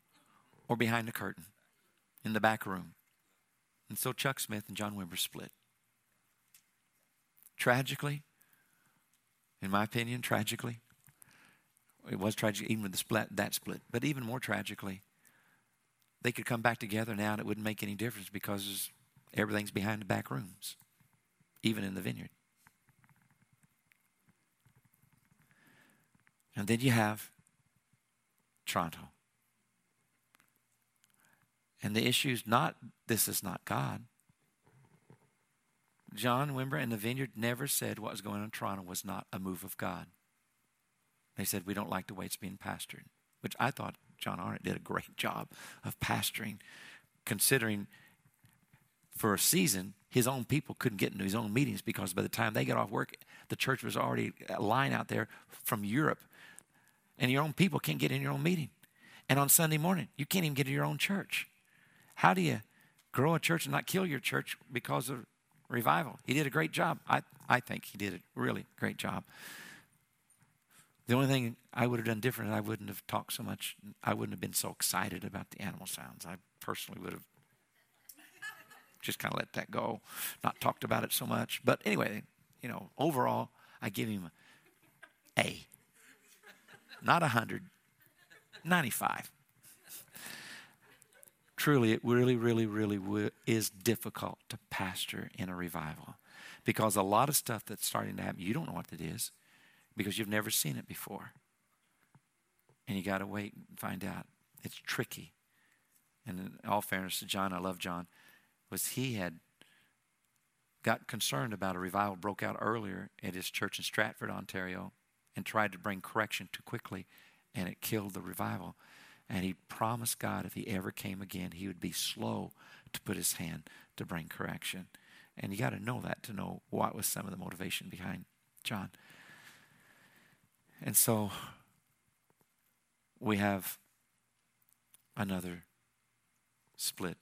A: or behind the curtain in the back room. And so Chuck Smith and John Wimber split. Tragically, in my opinion, tragically, it was tragic even with the split, that split, but even more tragically, they could come back together now and it wouldn't make any difference because everything's behind the back rooms, even in the vineyard. And then you have Toronto. And the issue is not, this is not God. John Wimber and the Vineyard never said what was going on in Toronto was not a move of God. They said, we don't like the way it's being pastored, which I thought John Arnott did a great job of pastoring, considering for a season, his own people couldn't get into his own meetings because by the time they got off work, the church was already a line out there from Europe. And your own people can't get in your own meeting. And on Sunday morning, you can't even get to your own church. How do you grow a church and not kill your church because of revival? He did a great job. I, I think he did a really great job. The only thing I would have done different, I wouldn't have talked so much. I wouldn't have been so excited about the animal sounds. I personally would have just kind of let that go, not talked about it so much. But anyway, you know, overall, I give him A. Not 100, 95 truly, it really, really, really is difficult to pastor in a revival because a lot of stuff that's starting to happen, you don't know what it is because you've never seen it before. And you got to wait and find out. It's tricky. And in all fairness to John, I love John, was he had got concerned about a revival broke out earlier at his church in Stratford, Ontario, and tried to bring correction too quickly, and it killed the revival. And he promised God if he ever came again, he would be slow to put his hand to bring correction. And you got to know that to know what was some of the motivation behind John. And so we have another split.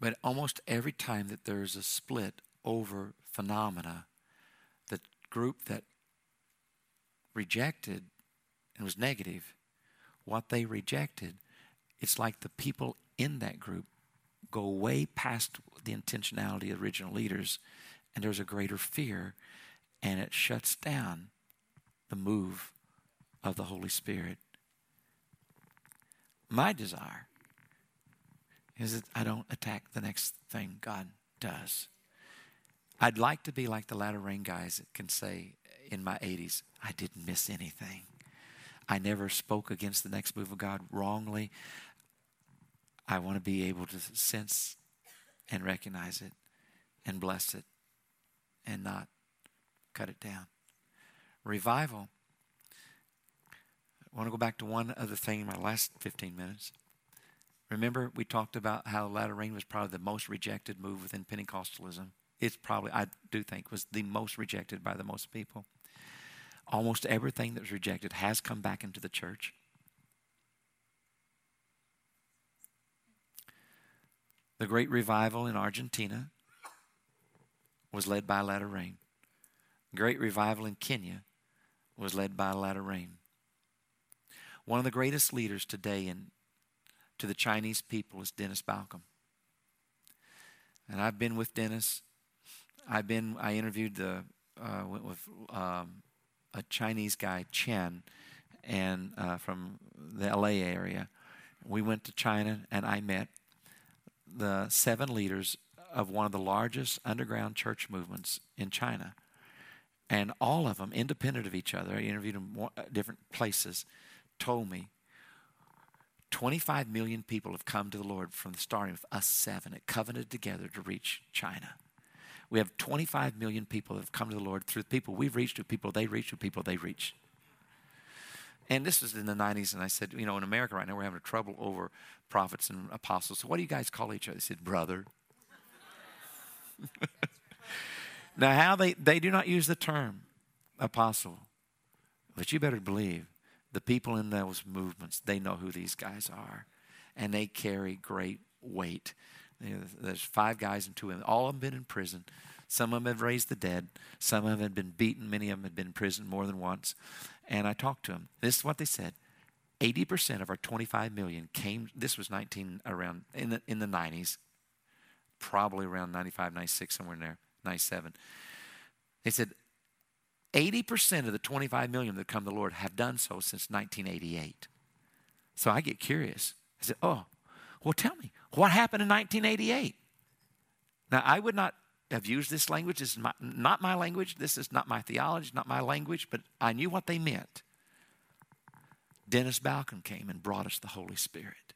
A: But almost every time that there's a split over phenomena, the group that rejected and was negative, what they rejected, it's like the people in that group go way past the intentionality of original leaders, and there's a greater fear, and it shuts down the move of the Holy Spirit. My desire is that I don't attack the next thing God does. I'd like to be like the latter rain guys that can say, in my 80s, I didn't miss anything. I never spoke against the next move of God wrongly. I want to be able to sense and recognize it and bless it and not cut it down. Revival. I want to go back to one other thing in my last 15 minutes. Remember, we talked about how latter rain was probably the most rejected move within Pentecostalism. It's probably, I do think, was the most rejected by the most people almost everything that was rejected has come back into the church. The great revival in Argentina was led by latter rain. Great revival in Kenya was led by latter rain. One of the greatest leaders today in, to the Chinese people is Dennis Balcombe. And I've been with Dennis. I've been. I interviewed the uh, went with um, a Chinese guy, Chen, and uh, from the LA area. We went to China, and I met the seven leaders of one of the largest underground church movements in China. And all of them, independent of each other, I interviewed them at uh, different places, told me 25 million people have come to the Lord from the starting with us seven. It covenanted together to reach China. We have 25 million people that have come to the Lord through people we've reached, to people they reach, to people they reach. And this was in the 90s, and I said, you know, in America right now, we're having trouble over prophets and apostles. So what do you guys call each other? They said, brother. now, how they, they do not use the term apostle, but you better believe the people in those movements, they know who these guys are, and they carry great weight. There's five guys and two women. All of them been in prison. Some of them have raised the dead. Some of them had been beaten. Many of them had been in prison more than once. And I talked to them. This is what they said. 80% of our 25 million came, this was 19 around, in the, in the 90s, probably around 95, 96, somewhere in there, 97. They said 80% of the 25 million that come to the Lord have done so since 1988. So I get curious. I said, oh, well, tell me, what happened in 1988? Now, I would not have used this language. This is my, not my language. This is not my theology, not my language, but I knew what they meant. Dennis Balcombe came and brought us the Holy Spirit.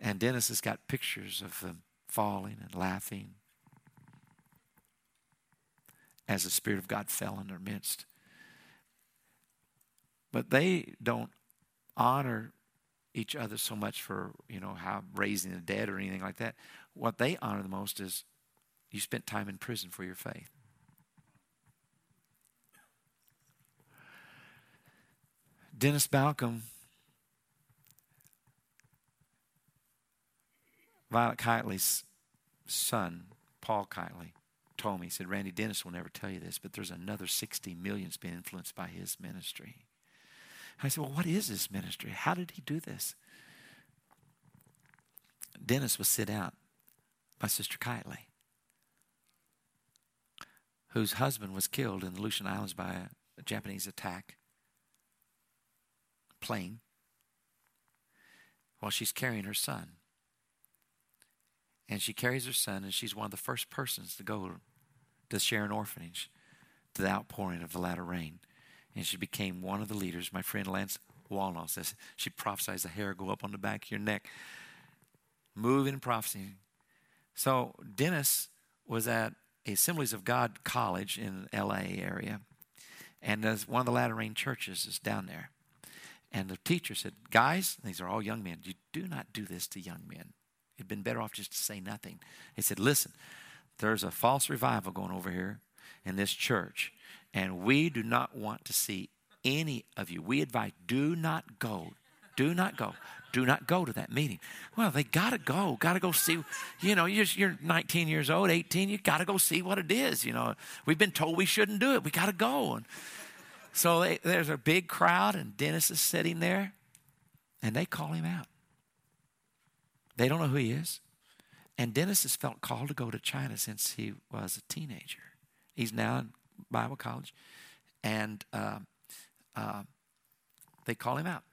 A: And Dennis has got pictures of them falling and laughing as the Spirit of God fell in their midst. But they don't honor each other so much for, you know, how raising the dead or anything like that. What they honor the most is you spent time in prison for your faith. Dennis Balcombe, Violet Kiteley's son, Paul Kiteley, told me, he said, Randy Dennis will never tell you this, but there's another 60 million that's been influenced by his ministry. I said, Well, what is this ministry? How did he do this? Dennis was sit out by Sister Kitely, whose husband was killed in the Aleutian Islands by a Japanese attack plane while she's carrying her son. And she carries her son, and she's one of the first persons to go to Sharon Orphanage to the outpouring of the latter rain and she became one of the leaders. My friend Lance Wallnau says she prophesies the hair go up on the back of your neck, moving and prophesying. So Dennis was at Assemblies of God College in L.A. area, and one of the latter rain churches is down there. And the teacher said, "Guys, these are all young men. You do not do this to young men. It'd been better off just to say nothing." He said, "Listen, there's a false revival going over here in this church, and we do not want to see any of you. We advise do not go. Do not go. Do not go to that meeting. Well, they got to go. Got to go see. You know, you're, you're 19 years old, 18. You got to go see what it is. You know, we've been told we shouldn't do it. We got to go. And so they, there's a big crowd, and Dennis is sitting there, and they call him out. They don't know who he is. And Dennis has felt called to go to China since he was a teenager. He's now in Bible college, and uh, uh, they call him out,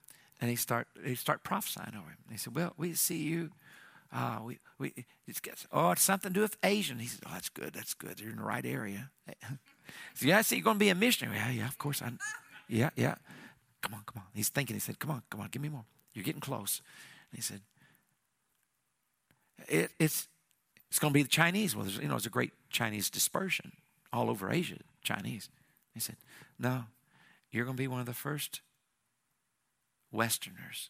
A: and he start they start prophesying over him. They said, "Well, we see you." Uh, we, we, it's, oh, it's something to do with Asian. He said, oh, that's good, that's good. You're in the right area. so, yeah, I see you're going to be a missionary. Yeah, yeah, of course. I, yeah, yeah. Come on, come on. He's thinking, he said, come on, come on, give me more. You're getting close. And he said, it, it's, it's going to be the Chinese. Well, there's, you know, it's a great Chinese dispersion all over Asia, Chinese. He said, No, you're going to be one of the first Westerners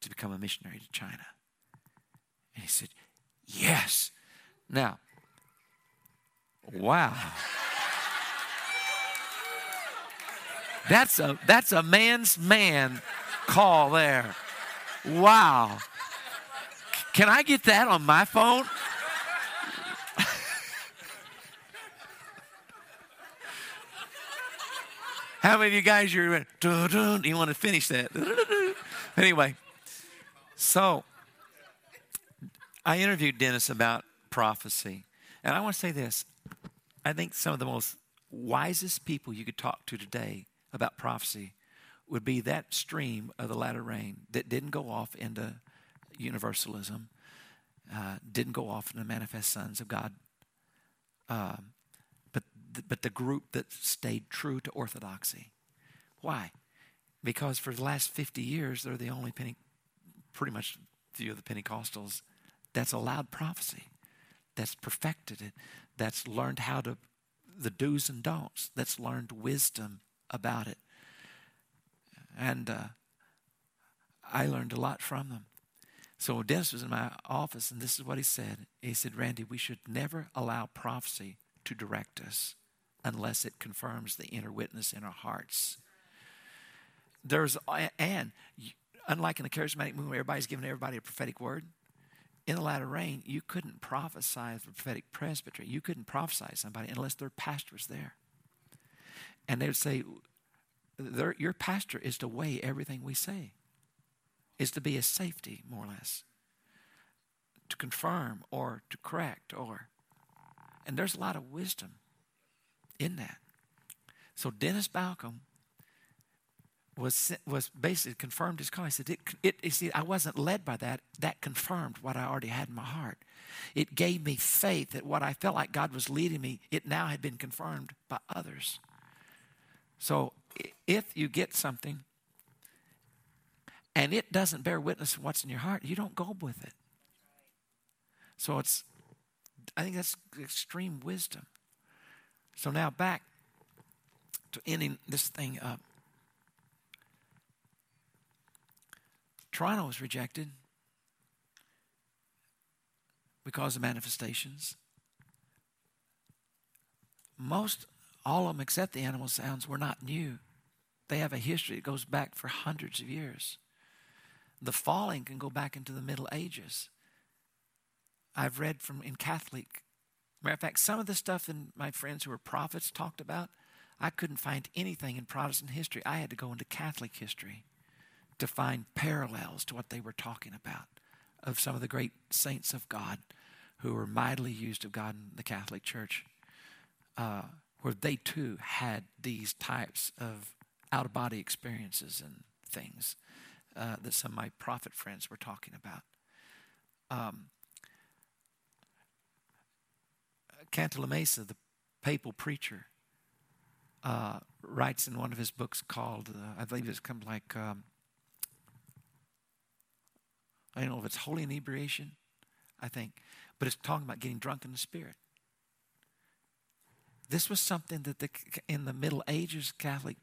A: to become a missionary to China. And he said, Yes. Now, wow. That's a that's a man's man call there. Wow. Can I get that on my phone? How many of you guys you're you want to finish that? anyway, so I interviewed Dennis about prophecy. And I want to say this. I think some of the most wisest people you could talk to today about prophecy would be that stream of the latter rain that didn't go off into universalism, uh, didn't go off into manifest sons of God, um, but the group that stayed true to orthodoxy. Why? Because for the last 50 years, they're the only Pente- pretty much few of the Pentecostals that's allowed prophecy, that's perfected it, that's learned how to, the do's and don'ts, that's learned wisdom about it. And uh, I learned a lot from them. So Dennis was in my office, and this is what he said. He said, Randy, we should never allow prophecy to direct us unless it confirms the inner witness in our hearts. There's, and unlike in the charismatic movement, everybody's giving everybody a prophetic word. In the latter rain, you couldn't prophesy the prophetic presbytery. You couldn't prophesy somebody unless their pastor was there. And they would say, Your pastor is to weigh everything we say, is to be a safety, more or less, to confirm or to correct or. And there's a lot of wisdom in that. So Dennis Balcombe was was basically confirmed his call. He said, it, it, you see, I wasn't led by that. That confirmed what I already had in my heart. It gave me faith that what I felt like God was leading me, it now had been confirmed by others. So if you get something and it doesn't bear witness to what's in your heart, you don't go with it. So it's, I think that's extreme wisdom. So now back to ending this thing up. Toronto was rejected because of manifestations. Most, all of them except the animal sounds, were not new. They have a history that goes back for hundreds of years. The falling can go back into the Middle Ages. I've read from in Catholic. Matter of fact, some of the stuff that my friends who were prophets talked about, I couldn't find anything in Protestant history. I had to go into Catholic history to find parallels to what they were talking about of some of the great saints of God who were mightily used of God in the Catholic Church, uh, where they too had these types of out of body experiences and things uh, that some of my prophet friends were talking about. Um, the papal preacher, uh, writes in one of his books called, uh, I believe it's come like, um, I don't know if it's holy inebriation, I think, but it's talking about getting drunk in the Spirit. This was something that the, in the Middle Ages Catholic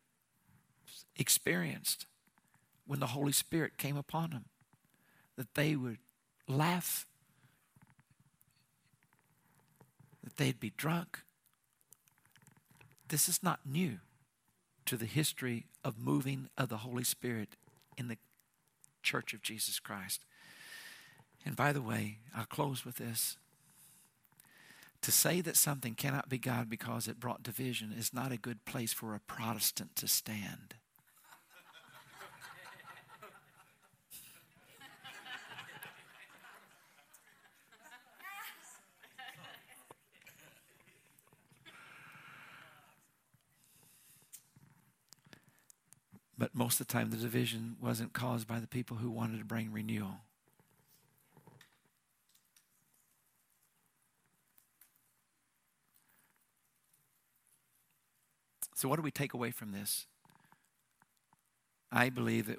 A: experienced when the Holy Spirit came upon them. That they would laugh, that they'd be drunk. This is not new to the history of moving of the Holy Spirit in the church of Jesus Christ. And by the way, I'll close with this. To say that something cannot be God because it brought division is not a good place for a Protestant to stand. But most of the time, the division wasn't caused by the people who wanted to bring renewal. So, what do we take away from this? I believe that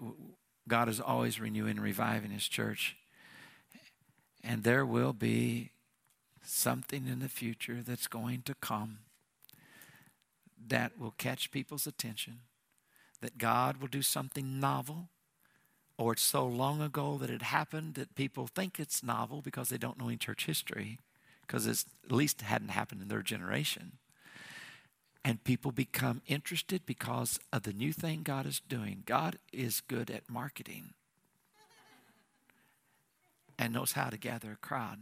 A: God is always renewing and reviving His church. And there will be something in the future that's going to come that will catch people's attention that God will do something novel, or it's so long ago that it happened that people think it's novel because they don't know any church history, because it's at least hadn't happened in their generation. And people become interested because of the new thing God is doing. God is good at marketing and knows how to gather a crowd.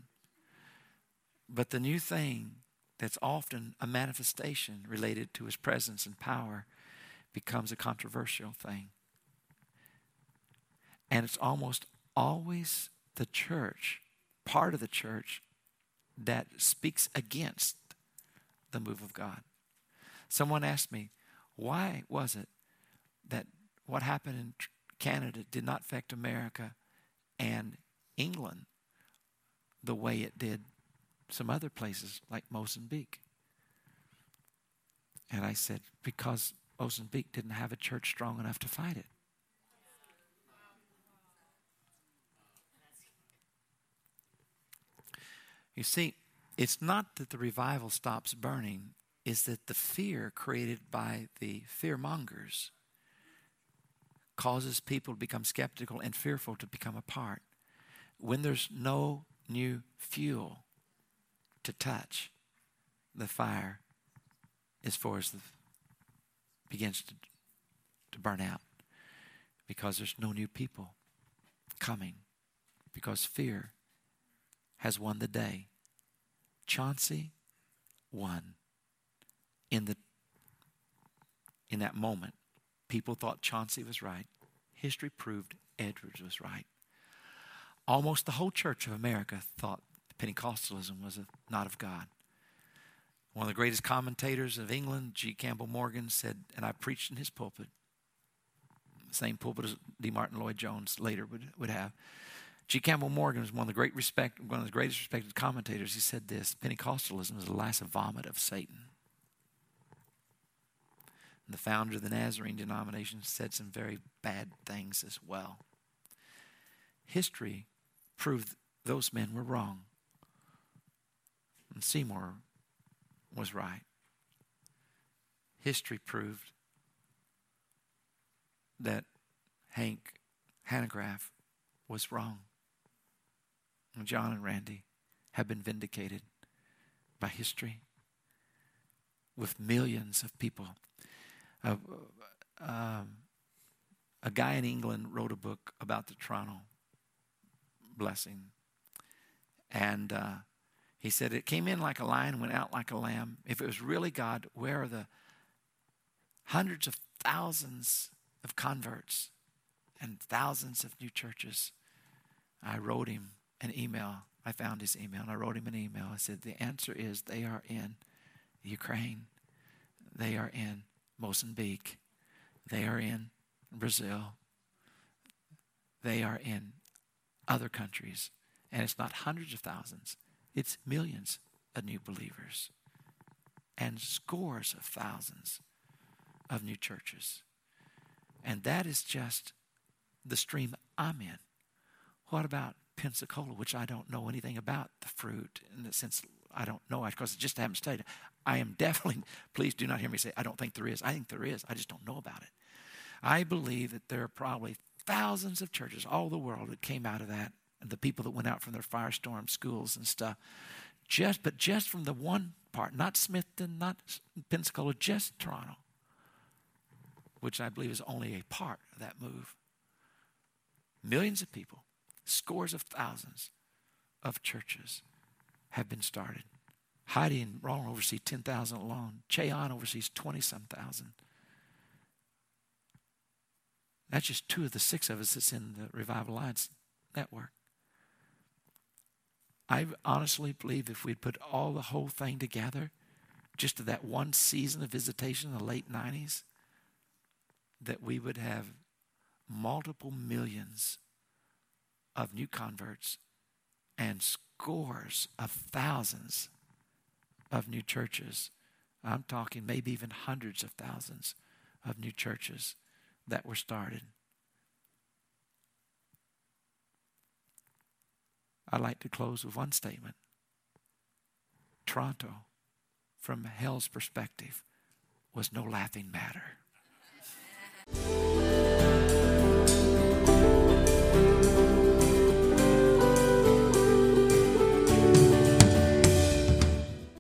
A: But the new thing that's often a manifestation related to his presence and power becomes a controversial thing. And it's almost always the church, part of the church, that speaks against the move of God. Someone asked me, why was it that what happened in Canada did not affect America and England the way it did some other places like Mozambique? And I said, because Mozambique didn't have a church strong enough to fight it. You see, it's not that the revival stops burning, is that the fear created by the fear mongers causes people to become skeptical and fearful to become a part. When there's no new fuel to touch, the fire is for as the begins to, to burn out because there's no new people coming because fear has won the day. Chauncy won in the in that moment. People thought Chauncy was right. History proved Edwards was right. Almost the whole church of America thought Pentecostalism was not of God. One of the greatest commentators of England, G. Campbell Morgan, said, and I preached in his pulpit, same pulpit as D. Martyn Lloyd Jones later would, would have. G. Campbell Morgan was one of the great respect, one of the greatest respected commentators. He said this: Pentecostalism is the last vomit of Satan. And the founder of the Nazarene denomination said some very bad things as well. History proved those men were wrong, and Seymour was right. History proved that Hank Hanegraaff was wrong. John and Randy have been vindicated by history with millions of people. Uh, um, a guy in England wrote a book about the Toronto blessing. And uh, he said, It came in like a lion, went out like a lamb. If it was really God, where are the hundreds of thousands of converts and thousands of new churches? I wrote him an email. I found his email and I wrote him an email. I said, The answer is they are in Ukraine, they are in Mozambique, they are in Brazil, they are in other countries. And it's not hundreds of thousands, it's millions of new believers and scores of thousands of new churches. And that is just the stream I'm in. What about Pensacola, which I don't know anything about the fruit in the sense I don't know because I just haven't studied. I am definitely, please do not hear me say, I don't think there is. I think there is. I just don't know about it. I believe that there are probably thousands of churches all the world that came out of that, the people that went out from their firestorm schools and stuff. Just, but just from the one part, not Smithton, not Pensacola, just Toronto, which I believe is only a part of that move. Millions of people scores of thousands of churches have been started. Heidi and Ron oversee 10,000 alone. Che Ahn oversees 20 some thousand. That's just two of the six of us that's in the Revival Alliance network. I honestly believe if we'd put all the whole thing together, just to that one season of visitation in the late 90s, that we would have multiple millions of new converts and scores of thousands of new churches. I'm talking maybe even hundreds of thousands of new churches that were started. I'd like to close with one statement. Toronto, from hell's perspective, was no laughing matter.